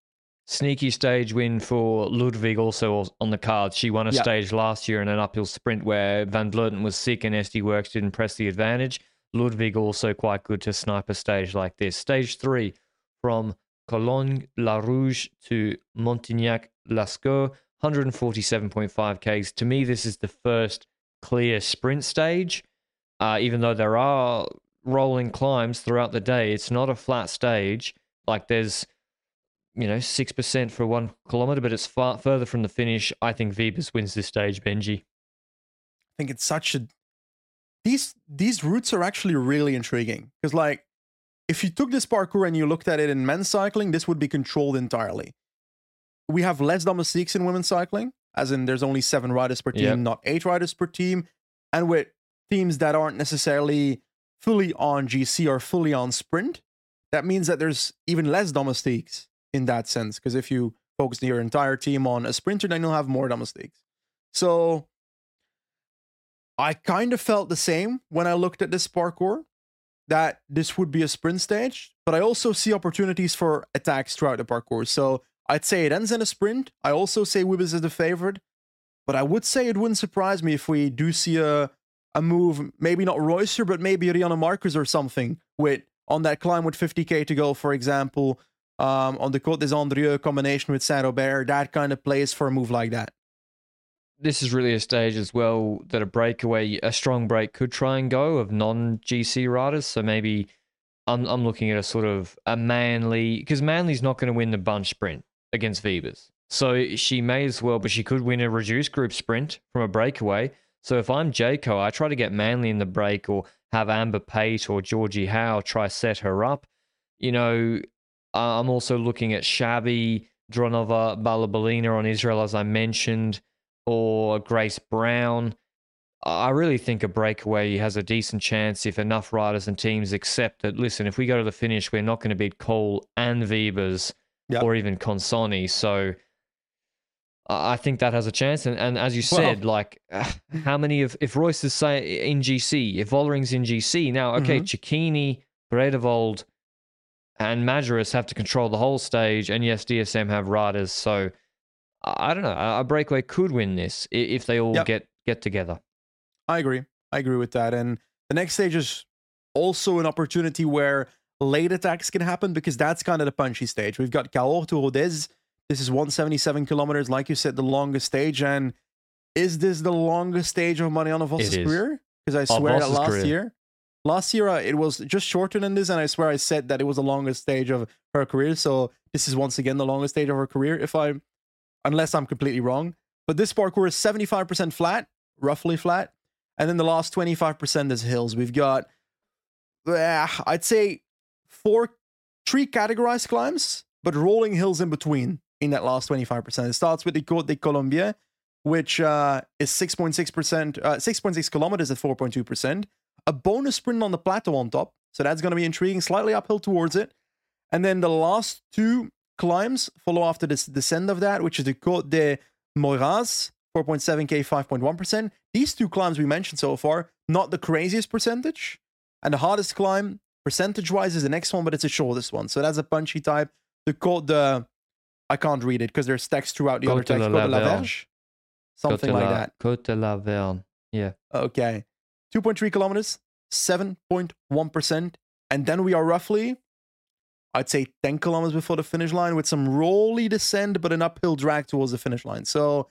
Sneaky stage win for Ludwig also on the cards. She won a yeah. stage last year in an uphill sprint where Van Vleuten was sick and SD Worx didn't press the advantage. Ludwig also quite good to snipe a stage like this. Stage three from Cologne La Rouge to Montignac Lascaux, 147.5 Ks. To me, this is the first clear sprint stage. Uh, even though there are rolling climbs throughout the day, it's not a flat stage. Like there's, you know, 6% for one kilometer, but it's far further from the finish. I think Wiebes wins this stage, Benji. I think it's such a these these routes are actually really intriguing because like if you took this parcours and you looked at it in men's cycling, this would be controlled entirely. We have less domestiques in women's cycling, as in there's only seven riders per team, yep. not eight riders per team, and with teams that aren't necessarily fully on GC or fully on sprint, that means that there's even less domestiques in that sense. Because if you focus your entire team on a sprinter, then you'll have more domestiques. So I kind of felt the same when I looked at this parcours that this would be a sprint stage, but I also see opportunities for attacks throughout the parcours. So I'd say it ends in a sprint. I also say Wiebes is the favorite, but I would say it wouldn't surprise me if we do see a a move, maybe not Reusser, but maybe Riejanne Markus or something with on that climb with 50k to go, for example, um, on the Côte des Andrieux combination with Saint Robert, that kind of plays for a move like that this is really a stage as well that a breakaway, a strong break could try and go of non GC riders. So maybe I'm I'm looking at a sort of a Manly, because Manly's not going to win the bunch sprint against Wiebes. So she may as well, but she could win a reduced group sprint from a breakaway. So if I'm Jayco, I try to get Manly in the break or have Amber Pate or Georgie Howe try set her up. You know, I'm also looking at Chabbey, Dronova, Balabolina on Israel, as I mentioned or Grace Brown. I really think a breakaway has a decent chance if enough riders and teams accept that, listen, if we go to the finish, we're not going to beat Kool and Wiebes yep. or even Consonni. So I think that has a chance. And, and as you said, well, like, how many of, if Royce is say in GC, if Vollering's in GC, now, okay, mm-hmm. Cecchini, Bredewold, and Majerus have to control the whole stage. And yes, DSM have riders. So I don't know. A breakaway could win this if they all yep. get get together. I agree. I agree with that. And the next stage is also an opportunity where late attacks can happen because that's kind of the punchy stage. We've got Cahors to Rodez. This is 177 kilometers, like you said, the longest stage. And is this the longest stage of Marianne Vos's career? Because I swear that last career. year, last year uh, it was just shorter than this, and I swear I said that it was the longest stage of her career. So this is once again the longest stage of her career, if I unless I'm completely wrong. But this parcours is 75% flat, roughly flat. And then the last 25% is hills. We've got, uh, I'd say, four, three categorized climbs, but rolling hills in between in that last 25%. It starts with the Côte de Colombier, which uh, is 6.6%, uh, 6.6 kilometers at 4.2%. A bonus sprint on the plateau on top. So that's going to be intriguing, slightly uphill towards it. And then the last two climbs follow after this descent of that, which is the Côte de Moraz, 4.7k, 5.1%. These two climbs we mentioned so far, not the craziest percentage. And the hardest climb, percentage wise, is the next one, but it's the shortest one. So that's a punchy type. The code, de, I can't read it because there's text throughout the Côte other text. Côte de la. Verge. Something like that. Côte de la Verne. Yeah. Okay. 2.3 kilometers, 7.1%. And then we are roughly, I'd say 10 kilometers before the finish line with some rolly descent, but an uphill drag towards the finish line. So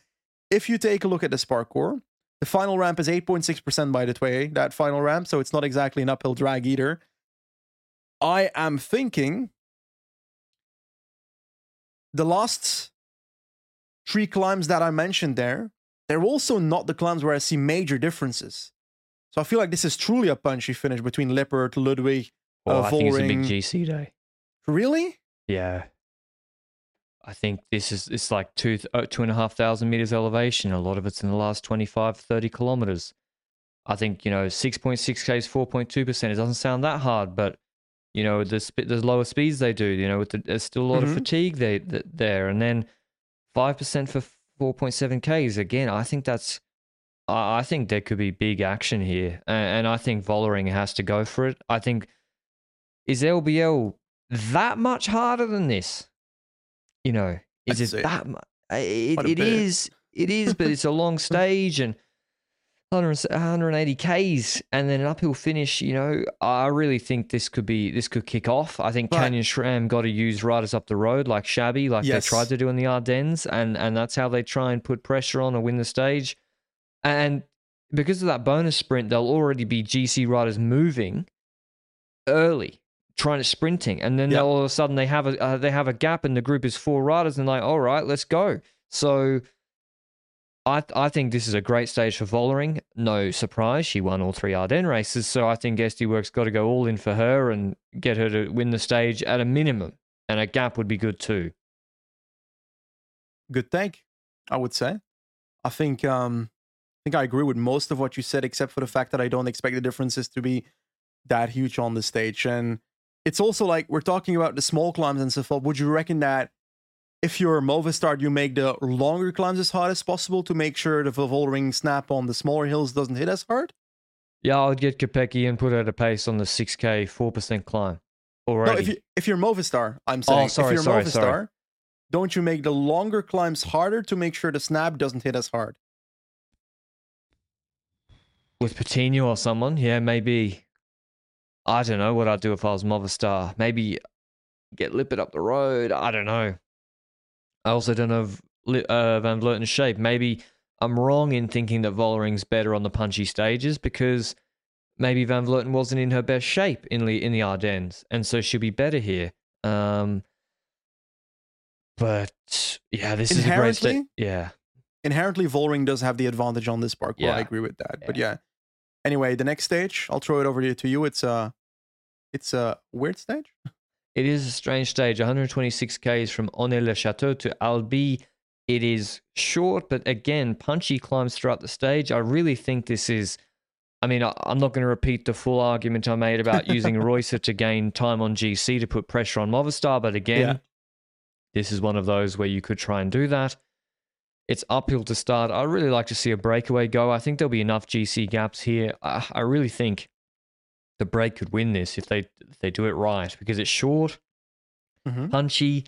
if you take a look at this parcours, the final ramp is 8.6% by the way, that final ramp. So it's not exactly an uphill drag either. I am thinking the last three climbs that I mentioned there, they're also not the climbs where I see major differences. So I feel like this is truly a punchy finish between Lippert, Ludwig, Well, uh, I think it's a big GC day. Really? Yeah. I think this is it's like two uh, two and a half thousand meters elevation. A lot of it's in the last 25, 30 kilometers. I think you know six point six k is four point two percent. It doesn't sound that hard, but you know the sp- the lower speeds they do. You know, with the, there's still a lot Mhm. of fatigue they, th- there, and then five percent for four point seven k's. Again, I think that's. I I think there could be big action here, A- and I think Vollering has to go for it. I think is LBL that much harder than this? You know, is it that much? It, it bit. is. It is, but it's a long stage and 100 180 k's and then an uphill finish. You know, I really think this could be this could kick off. I think Right. Canyon SRAM got to use riders up the road like Chabbey, like Yes. they tried to do in the Ardennes, and and that's how they try and put pressure on and win the stage. And because of that bonus sprint, they'll already be GC riders moving early, trying to sprinting, and then Yep. all of a sudden they have a uh, they have a gap, and the group is four riders, and like, all right, let's go. So. I, I think this is a great stage for Vollering. No surprise, she won all three Ardennes races, so I think SD Worx got to go all in for her and get her to win the stage at a minimum. And a gap would be good too. Good take, I would say. I think um I think I agree with most of what you said, except for the fact that I don't expect the differences to be that huge on the stage. And it's also like we're talking about the small climbs and so forth. Would you reckon that if you're a Movistar, you make the longer climbs as hard as possible to make sure the Vollering snap on the smaller hills doesn't hit as hard? Yeah, I'll get Kopecky and put her at a pace on the 6K, 4% climb already. No, if you if you're Movistar, I'm oh, saying Oh, sorry, if you're sorry, Movistar, sorry. don't you make the longer climbs harder to make sure the snap doesn't hit as hard? With Patino or someone, yeah, maybe. I don't know what I'd do if I was Movistar. Maybe get Lippert up the road. I don't know. I also don't know if uh, Van Vleuten shape. Maybe I'm wrong in thinking that Vollering's better on the punchy stages because maybe Van Vleuten wasn't in her best shape in the in the Ardennes, and so she'll be better here. Um, but yeah, this is a great. Inherently, Yeah, inherently Vollering does have the advantage on this parcours. Yeah. I agree with that. But Yeah. yeah. Anyway, the next stage, I'll throw it over to you. It's a it's a weird stage. It is a strange stage. 126 k's from Onet-le-Château to Albi. It is short, but again, punchy climbs throughout the stage. I really think this is. I mean, I, I'm not going to repeat the full argument I made about using Reusser to gain time on GC to put pressure on Movistar, but again, Yeah. this is one of those where you could try and do that. It's uphill to start. I really like to see a breakaway go. I think there'll be enough GC gaps here. I, I really think the break could win this if they if they do it right because it's short Mhm. punchy.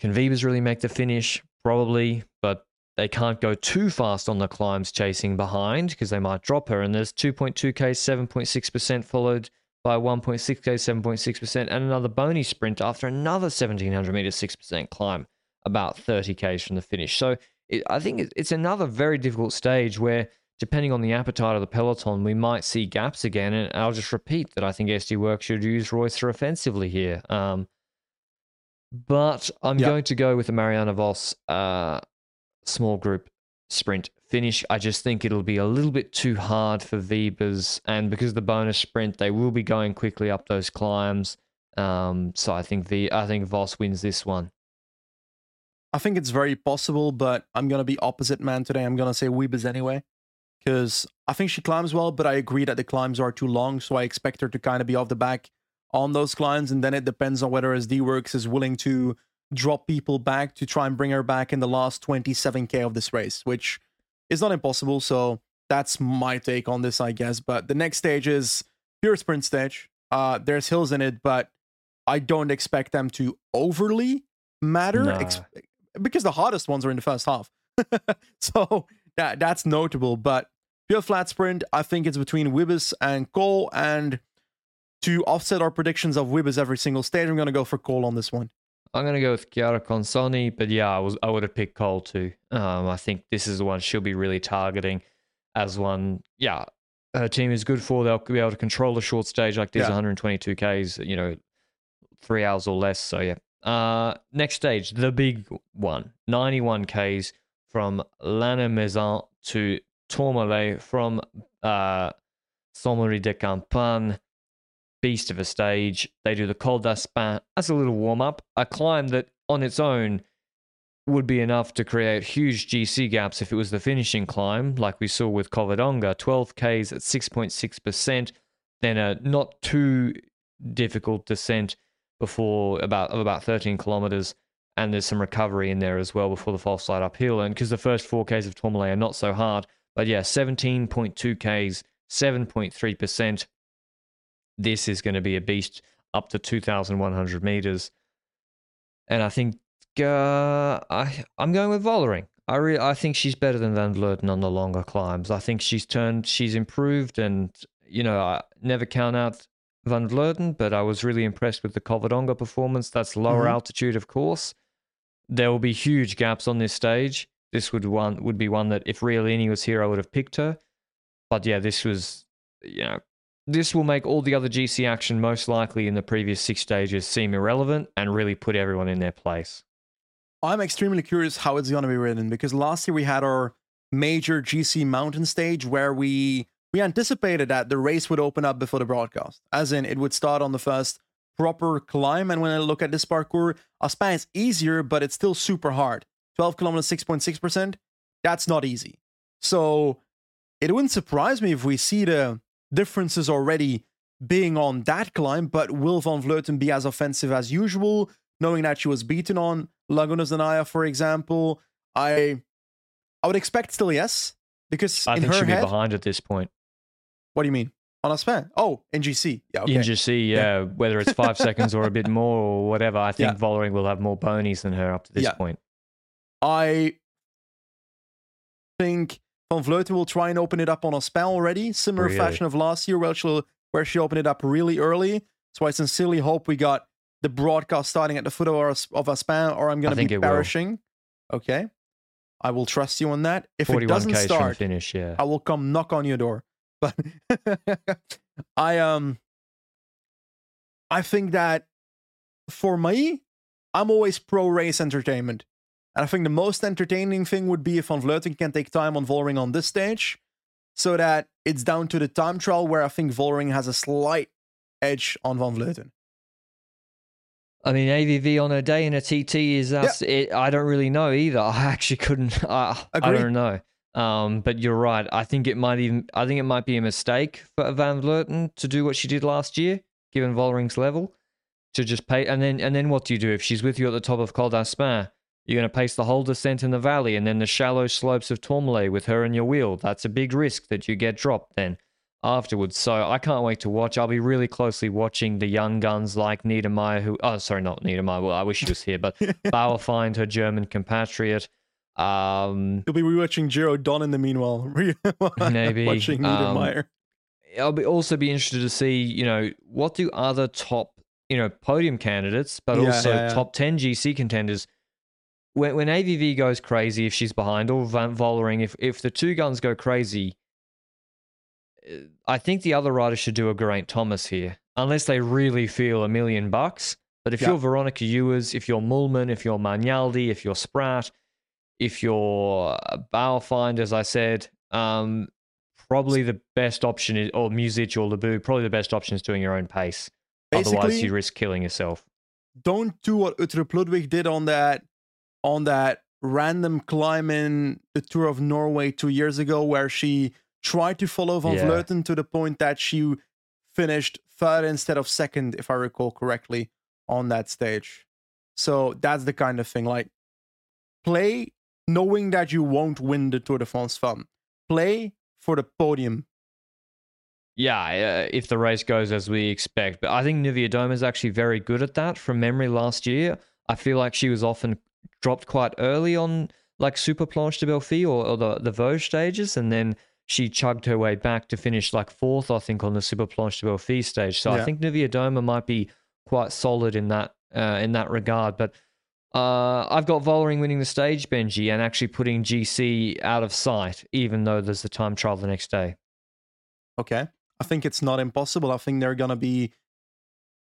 Can Wiebes really make the finish? Probably, but they can't go too fast on the climbs chasing behind because they might drop her. And there's 2.2k, 7.6%, followed by 1.6k, 7.6%, and another bony sprint after another 1700 meter 6% climb, about 30k's from the finish. So it, I think it's another very difficult stage where, depending on the appetite of the peloton, we might see gaps again. And I'll just repeat that I think SD Worx should use Reusser offensively here. Um, But I'm Yep. going to go with the Marianne Vos uh, small group sprint finish. I just think it'll be a little bit too hard for Wiebes, and because of the bonus sprint, they will be going quickly up those climbs. Um, so I think the I think Vos wins this one. I think it's very possible, but I'm gonna be opposite man today. I'm gonna say Weebers anyway, because I think she climbs well, but I agree that the climbs are too long, so I expect her to kind of be off the back on those climbs, and then it depends on whether SD Worx is willing to drop people back to try and bring her back in the last 27k of this race, which is not impossible. So that's my take on this, I guess. But the next stage is pure sprint stage. Uh, there's hills in it, but I don't expect them to overly matter. Nah. Ex- because the hardest ones are in the first half. so that that's notable. But pure flat sprint, I think it's between Wiebes and Kool. And to offset our predictions of Wiebes every single stage, I'm gonna go for Kool on this one. I'm gonna go with Chiara Consonni, but yeah, I was I would have picked Kool too. Um, I think this is the one she'll be really targeting as one. Yeah, her team is good for. They'll be able to control a short stage like this, Yeah. 122 k's. You know, three hours or less. So yeah. Uh, next stage, the big one, 91 k's from Lannemezan to Tourmalet from uh, de Campagne beast of a stage. They do the Col d'Aspin as a little warm up, a climb that on its own would be enough to create huge GC gaps if it was the finishing climb, like we saw with Covadonga, 12 Ks at 6.6%, then a not too difficult descent before about of about 13 kilometers. And there's some recovery in there as well before the false slide uphill. And because the first four Ks of Tourmalet are not so hard, but yeah, 17.2 Ks, 7.3%. This is going to be a beast up to 2,100 meters. And I think uh, I I'm going with Vollering. I re- I think she's better than Van Vleuten on the longer climbs. I think she's turned, she's improved, and you know I never count out Van Vleuten, but I was really impressed with the Covadonga performance. That's lower Mhm. altitude, of course. There will be huge gaps on this stage. This would one would be one that if Realini was here, I would have picked her. But yeah, this was you know this will make all the other GC action most likely in the previous six stages seem irrelevant and really put everyone in their place. I'm extremely curious how it's gonna be written because last year we had our major GC mountain stage where we we anticipated that the race would open up before the broadcast, as in it would start on the first proper climb. And when I look at this parcours, Aspin is easier, but it's still super hard. 12 kilometers, 6.6%. That's not easy. So it wouldn't surprise me if we see the differences already being on that climb, but will Van Vleuten be as offensive as usual, knowing that she was beaten on Lagunas de Neila, for example? I I would expect still yes, because I in think her she'll head, be behind at this point. what do you mean? On Aspin? Oh, in GC. Yeah, okay. Can Yeah. yeah, whether it's five seconds or a bit more or whatever. I think Yeah. Vollering will have more bonies than her up to this Yeah. point. I think Van Vleuten will try and open it up on a spell already, similar Really? fashion of last year, where she where she opened it up really early. So I sincerely hope we got the broadcast starting at the foot of our of Aspin, or I'm going to be will. perishing. Okay, I will trust you on that. If it doesn't start, finish, yeah. I will come knock on your door. But I um I think that for me, I'm always pro race entertainment. And I think the most entertaining thing would be if Van Vleuten can take time on Vollering on this stage, so that it's down to the time trial where I think Vollering has a slight edge on Van Vleuten. I mean, AVV on a day in a TT is us. It, I don't really know either. I actually couldn't. I, I don't know. Um, but you're right. I think it might even. I think it might be a mistake for Van Vleuten to do what she did last year, given Vollering's level, to just pay. And then, and then what do you do if she's with you at the top of Col d'Aspin? You're going to pace the whole descent in the valley and then the shallow slopes of Tourmalet with her in your wheel. That's a big risk that you get dropped then afterwards. So I can't wait to watch. I'll be really closely watching the young guns like Niedermaier, who, oh, sorry, not Niedermaier. Well, I wish she was here, but Bauernfeind her German compatriot. Um, You'll be rewatching Giro Donne in the meanwhile. Maybe, watching um, I'll be also be interested to see, you know, what do other top, you know, podium candidates, but Yeah, also yeah, yeah. top 10 GC contenders. When, when AVV goes crazy, if she's behind, or Van Vollering, if, if the two guns go crazy, uh, I think the other riders should do a Geraint Thomas here. Unless they really feel a million bucks, But if Yeah. you're Veronica Ewers, if you're Moolman, if you're Magnaldi, if you're Spratt, if you're Bauernfeind, as I said, um, probably the best option is, or Muzic or Labous, probably the best option is doing your own pace. Otherwise, you risk killing yourself. don't do what Uttrup Ludwig did on that on that random climb in the Tour of Norway two years ago, where she tried to follow Van Yeah. Vleuten to the point that she finished third instead of second, if I recall correctly, on that stage. So that's the kind of thing. Like play knowing that you won't win the Tour de France fun. Play for the podium. Yeah, uh, if the race goes as we expect. But I think Niewiadoma is actually very good at that. From memory last year, I feel like she was often dropped quite early on like Super Planche des Belles Filles or, or the, the Vosges stages, and then she chugged her way back to finish like fourth, I think, on the Super Planche des Belles Filles stage. So I think Niewiadoma might be quite solid in that uh, in that regard. But uh, I've got Vollering winning the stage, Benji, and actually putting GC out of sight, even though there's the time trial the next day. Okay. I think it's not impossible. I think they're gonna be.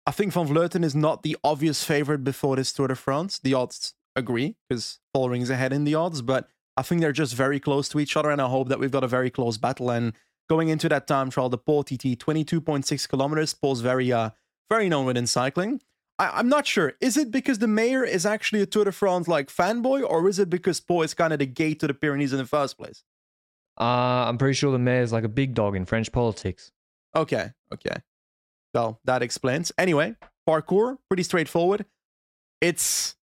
I think Van Vleuten is not the obvious favorite before this Tour de France. The odds agree because Vollering's ahead in the odds, but I think they're just very close to each other, and I hope that we've got a very close battle. And going into that time trial, the Pau TT, twenty-two point six kilometers, Pau's very, uh, very known within cycling. I, I'm not sure. Is it because the mayor is actually a Tour de France like fanboy, or is it because Pau is kind of the gate to the Pyrenees in the first place? Uh, I'm pretty sure the mayor's like a big dog in French politics. Okay, okay. Well, that explains. Anyway, parcours, pretty straightforward. It's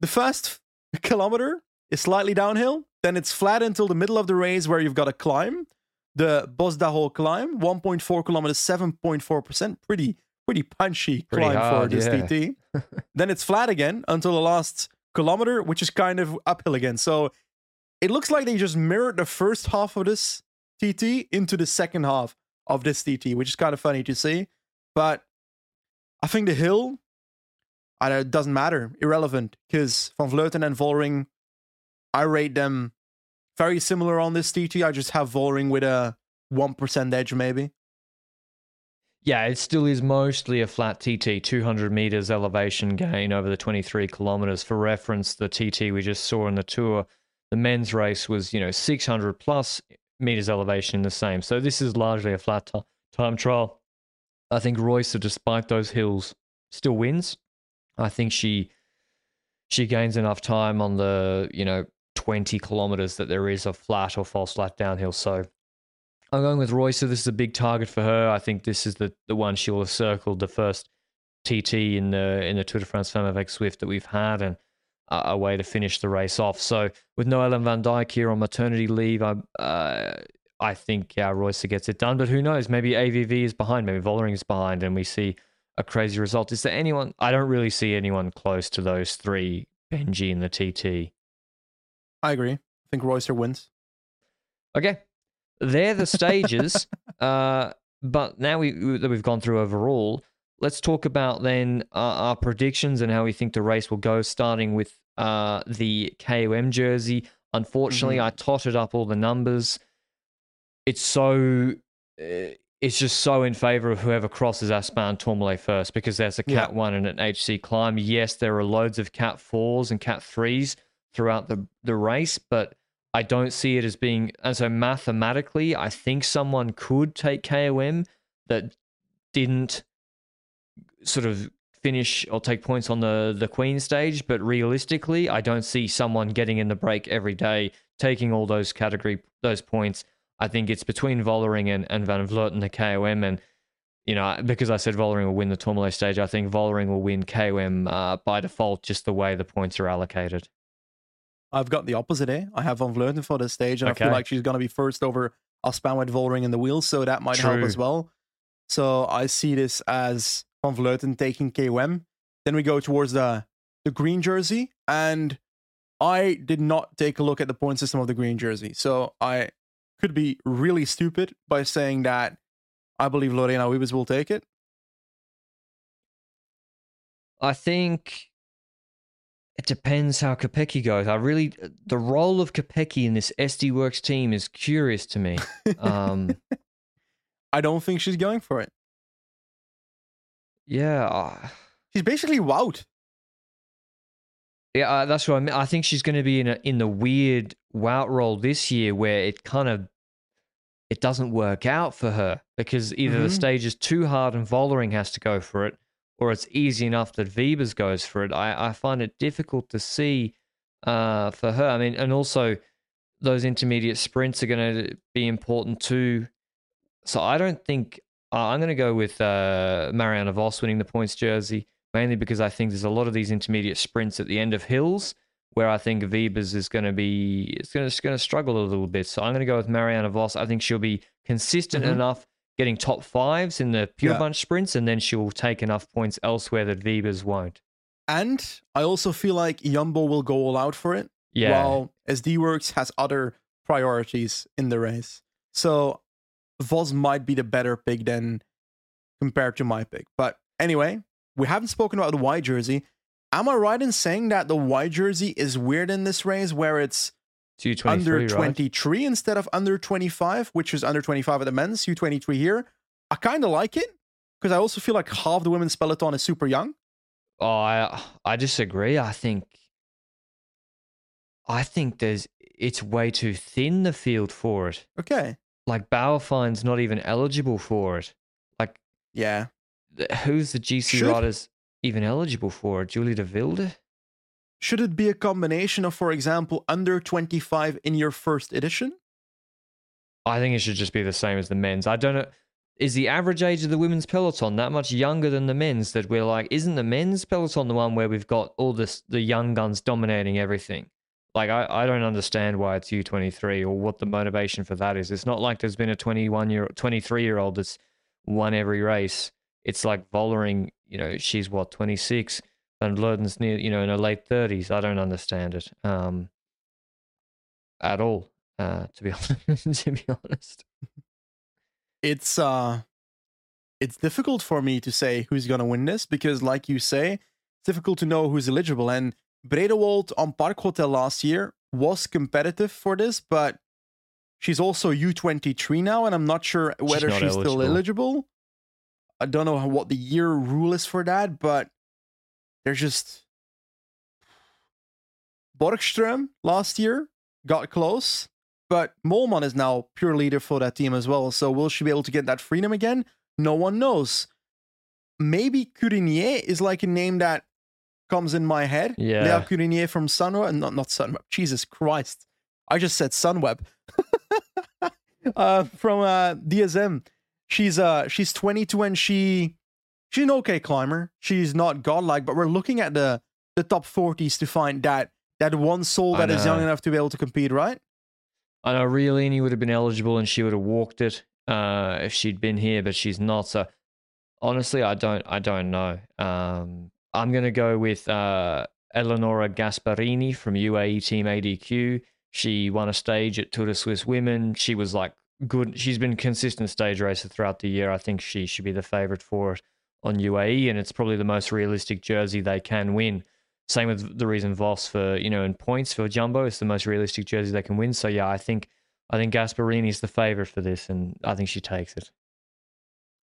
the first kilometer is slightly downhill, then it's flat until the middle of the race where you've got to climb. The Bosdarros climb, 1.4 kilometers, 7.4%. Pretty, pretty punchy Pretty climb hard, for this yeah. TT. then it's flat again until the last kilometer, which is kind of uphill again. So it looks like they just mirrored the first half of this TT into the second half of this TT, which is kind of funny to see. But I think the hill, I it doesn't matter, irrelevant, because Van Vleuten and Vollering, I rate them very similar on this TT. I just have Vollering with a 1% edge, maybe. Yeah, it still is mostly a flat TT, 200 meters elevation gain over the 23 kilometers. For reference, the TT we just saw in the tour, the men's race was, you know, 600 plus meters elevation in the same. So this is largely a flat ti- time trial. I think Reusser, despite those hills, still wins. I think she she gains enough time on the, you know, 20 kilometers that there is a flat or false flat downhill. So I'm going with Reusser. This is a big target for her. I think this is the, the one she will have circled the first TT in the in the Tour de France Femme avec Zwift that we've had, and a, way to finish the race off. So with Noelle Van Dijk here on maternity leave, I uh, I think yeah, Reusser gets it done. But who knows? Maybe AVV is behind. Maybe Vollering is behind, and we see a crazy result. Is there anyone? I don't really see anyone close to those three. Benji and the TT. I agree. I think Reusser wins. Okay, they're the stages. uh, but now we that we've gone through overall, let's talk about then uh, our predictions and how we think the race will go. Starting with uh, the KOM jersey. Unfortunately, Mhm. I totted up all the numbers. It's so. Uh, it's just so in favor of whoever crosses Aspin Tourmalet first because there's a Yeah. Cat 1 and an HC climb. Yes, there are loads of Cat 4s and Cat 3s throughout the, the race, but I don't see it as being. And so mathematically, I think someone could take KOM that didn't sort of finish or take points on the, the Queen stage, but realistically, I don't see someone getting in the break every day, taking all those category, those points. I think it's between Vollering and, and Van Vleuten, the KOM, and you know, because I said Vollering will win the Tourmalet stage, I think Vollering will win KOM uh, by default, just the way the points are allocated. I've got the opposite, eh? I have Van Vleuten for this stage, and I feel like she's going to be first over Aspin with Vollering in the wheels, so that might help as well. So I see this as Van Vleuten taking KOM. Then we go towards the the green jersey, and I did not take a look at the point system of the green jersey, so I could be really stupid by saying that I believe Lorena Wiebes will take it. I think it depends how Kopecky goes. I really, the role of Kopecky in this SD Worx team is curious to me. Um, I don't think she's going for it. yeah, uh, She's she's basically wowed. Yeah, uh, that's what I mean. I think she's going to be in a in the weird wout role this year where it kind of it doesn't work out for her because either Mhm. the stage is too hard and Vollering has to go for it, or it's easy enough that Wiebes goes for it. I, I find it difficult to see uh, for her. I mean, and also those intermediate sprints are going to be important too. So I don't think uh, I'm going to go with uh, Marianne Vos winning the points jersey, mainly because I think there's a lot of these intermediate sprints at the end of hills where I think Wiebes is going to be it's going to, it's going to struggle a little bit. So I'm going to go with Marianne Vos. I think she'll be consistent Mhm. enough getting top fives in the pure Yeah. bunch sprints, and then she'll take enough points elsewhere that Wiebes won't. And I also feel like Jumbo will go all out for it. Yeah, While SD Worx has other priorities in the race. So Vos might be the better pick than compared to my pick. But anyway, we haven't spoken about the white jersey. Am I right in saying that the white jersey is weird in this race where it's U23, under right? 23 instead of under 25, which is under 25 at the men's, U23 here? I kind of like it because I also feel like half the women's peloton is super young. Oh, I I disagree. I think I think there's it's way too thin the field for it. Okay. Like Bauernfeind's not even eligible for it. Like Yeah. Who's the GC Should- riders even eligible for? Julie de Wilde? Should it be a combination of, for example, under 25 in your first edition? I think it should just be the same as the men's. I don't know. Is the average age of the women's peloton that much younger than the men's that we're like, isn't the men's peloton the one where we've got all this the young guns dominating everything? Like I, I don't understand why it's U twenty three or what the motivation for that is. It's not like there's been a twenty one year twenty three year old that's won every race. It's like Vollering, you know, she's what, twenty six, and Vleuten's near you know, in her late thirties. I don't understand it. Um at all. Uh to be honest to be honest. It's uh it's difficult for me to say who's going to win this because like you say, it's difficult to know who's eligible and Bredewold on Park Hotel last year was competitive for this, but she's also U23 now and I'm not sure whether not she's, still eligible. I don't know how- what the year rule is for that, but there's just Borgström last year got close, but Moolman is now pure leader for that team as well. So will she be able to get that freedom again? No one knows. Maybe Curinier is like a name that comes in my head. Yeah. Lea Curinier from Sunweb, not not Sunweb. Jesus Christ, I just said Sunweb. uh, from uh, DSM, she's uh she's 22 and she she's an okay climber. She's not godlike, but we're looking at the the top 40s to find that that one soul that is young enough to be able to compete, right? I know Realini would have been eligible and she would have walked it uh, if she'd been here, but she's not. So honestly, I don't. I don't know. Um, I'm gonna go with uh, Eleonora Gasparrini from UAE Team ADQ. She won a stage at Tour de Suisse Women. She was like good. She's been consistent stage racer throughout the year. I think she should be the favorite for it on UAE, and it's probably the most realistic jersey they can win. Same with the reason Vos for you know in points for Jumbo, it's the most realistic jersey they can win. So yeah, I think I think Gasparrini is the favorite for this, and I think she takes it.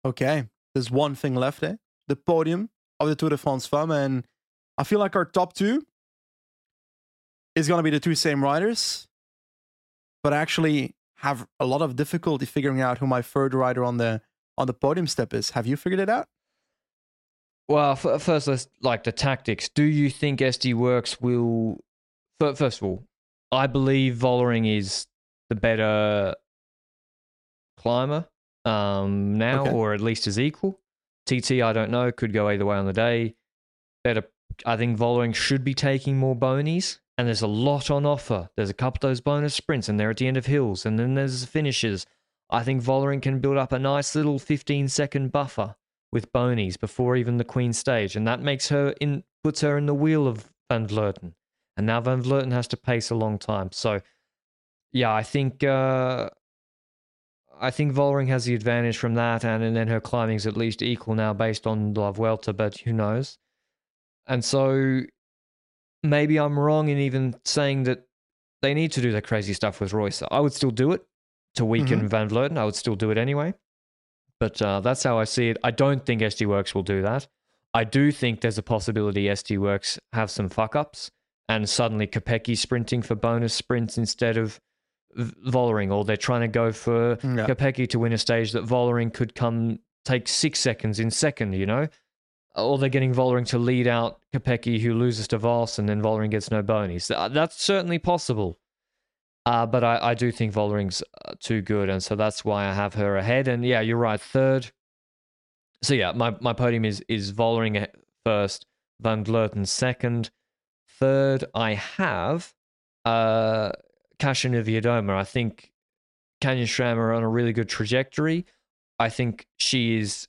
Okay, there's one thing left, eh? The podium of the Tour de France Femme, and I feel like our top two is gonna be the two same riders, but actually have a lot of difficulty figuring out who my third rider on the on the podium step is. Have you figured it out? Well, f- first let's like the tactics. Do you think SD Worx will? fir- First of all, I believe Vollering is the better climber um, now, Okay. or at least is equal. TT, I don't know. Could go either way on the day. Better. I think Vollering should be taking more bonies, and there's a lot on offer. There's a couple of those bonus sprints, and they're at the end of hills, and then there's the finishes. I think Vollering can build up a nice little 15 second buffer with bonies before even the Queen stage, and that makes her in puts her in the wheel of Van Vleuten. And now Van Vleuten has to pace a long time. So, yeah, I think uh, I think Vollering has the advantage from that, and, and then her climbing's at least equal now based on La Vuelta, but who knows? And so maybe I'm wrong in even saying that they need to do that crazy stuff with Reusser. I would still do it to weaken Van Vleuten. I would still do it anyway. But uh, that's how I see it. I don't think SD Worx will do that. I do think there's a possibility SD Worx have some fuck ups and suddenly Kopecky sprinting for bonus sprints instead of Vollering, or they're trying to go for Yeah. To win a stage that Vollering could come take six seconds in second, you know? Or they're getting Vollering to lead out Kopecky, who loses to Vos, and then Vollering gets no bonies. That's certainly possible. Uh, but I, I do think Vollering's uh, too good, and so that's why I have her ahead. And yeah, you're right, third. So yeah, my, my podium is is Vollering first, Van Vleuten second, third. I have uh, Kasia Niewiadoma. I think Canyon SRAM are on a really good trajectory. I think she is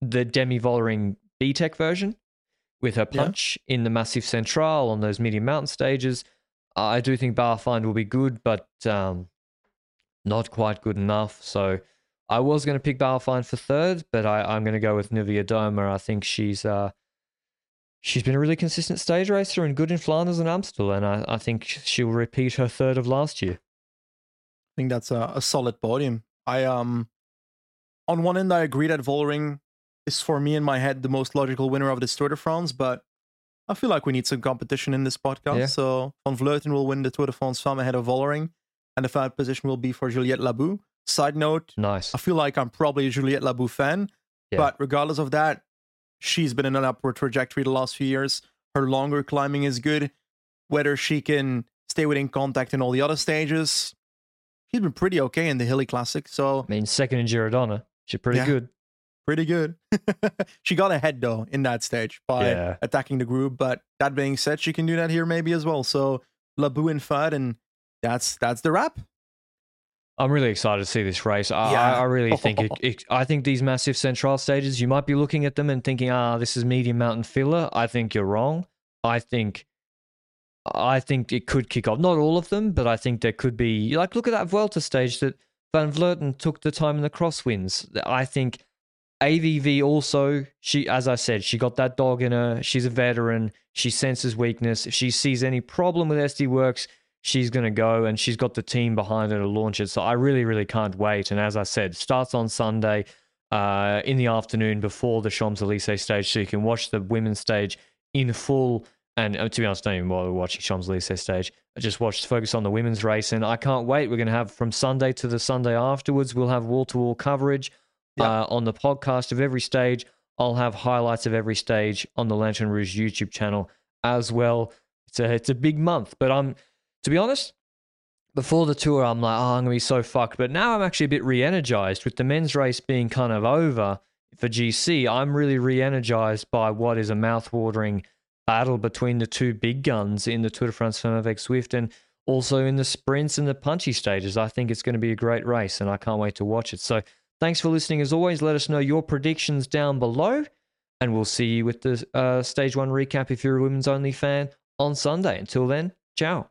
the Demi Vollering B-Tech version with her Yeah. punch in the Massif Central on those medium mountain stages. I do think Bauernfeind will be good, but um, not quite good enough. So I was going to pick Bauernfeind for third, but I, I'm going to go with Niewiadoma. I think she's uh, she's been a really consistent stage racer and good in Flanders and Amstel, and I, I think she'll repeat her third of last year. I think that's a, a solid podium. I um on one end I agree that Vollering is for me in my head the most logical winner of this Tour de France, but I feel like we need some competition in this podcast. Yeah. So Van Vleuten will win the Tour de France Femme ahead of Vollering, and the third position will be for Juliette Labous. Side note, Nice. I feel like I'm probably a Juliette Labous fan, Yeah. but regardless of that, she's been in an upward trajectory the last few years. Her longer climbing is good. Whether she can stay within contact in all the other stages, she's been pretty okay in the Hilly Classic. So I mean, second in Giro Donne. She's pretty Yeah. good. Pretty good. she got ahead though in that stage by Yeah. attacking the group. But that being said, she can do that here maybe as well. So Labous and third, and that's that's the wrap. I'm really excited to see this race. I, Yeah. I, I really think it, it. I think these Massif Central stages. You might be looking at them and thinking, "Ah, this is medium mountain filler." I think you're wrong. I think, I think it could kick off. Not all of them, but I think there could be. Like, look at that Vuelta stage that Van Vleuten took the time in the crosswinds. I think AVV also. She, as I said, she got that dog in her. She's a veteran. She senses weakness. If she sees any problem with SD Worx, she's to go and she's got the team behind her to launch it. So I really, really can't wait. And as I said, starts on Sunday uh, in the afternoon before the Champs Elysees stage. So you can watch the women's stage in full. And uh, to be honest, I don't even bother watching Champs Elysees stage. I just watch, focus on the women's race. And I can't wait. We're to have from Sunday to the Sunday afterwards, we'll have wall to wall coverage Uh, on the podcast of every stage. I'll have highlights of every stage on the Lanterne Rouge YouTube channel as well. It's a it's a big month, but I'm to be honest. Before the tour, I'm like, oh, I'm gonna be so fucked. But now I'm actually a bit re-energized with the men's race being kind of over for GC. I'm really re-energized by what is a mouth-watering battle between the two big guns in the Tour de France Femme Zwift and also in the sprints and the punchy stages. I think it's going to be a great race, and I can't wait to watch it. So Thanks for listening. As always, let us know your predictions down below, and we'll see you with the uh, stage one recap if you're a women's only fan on Sunday. Until then, ciao.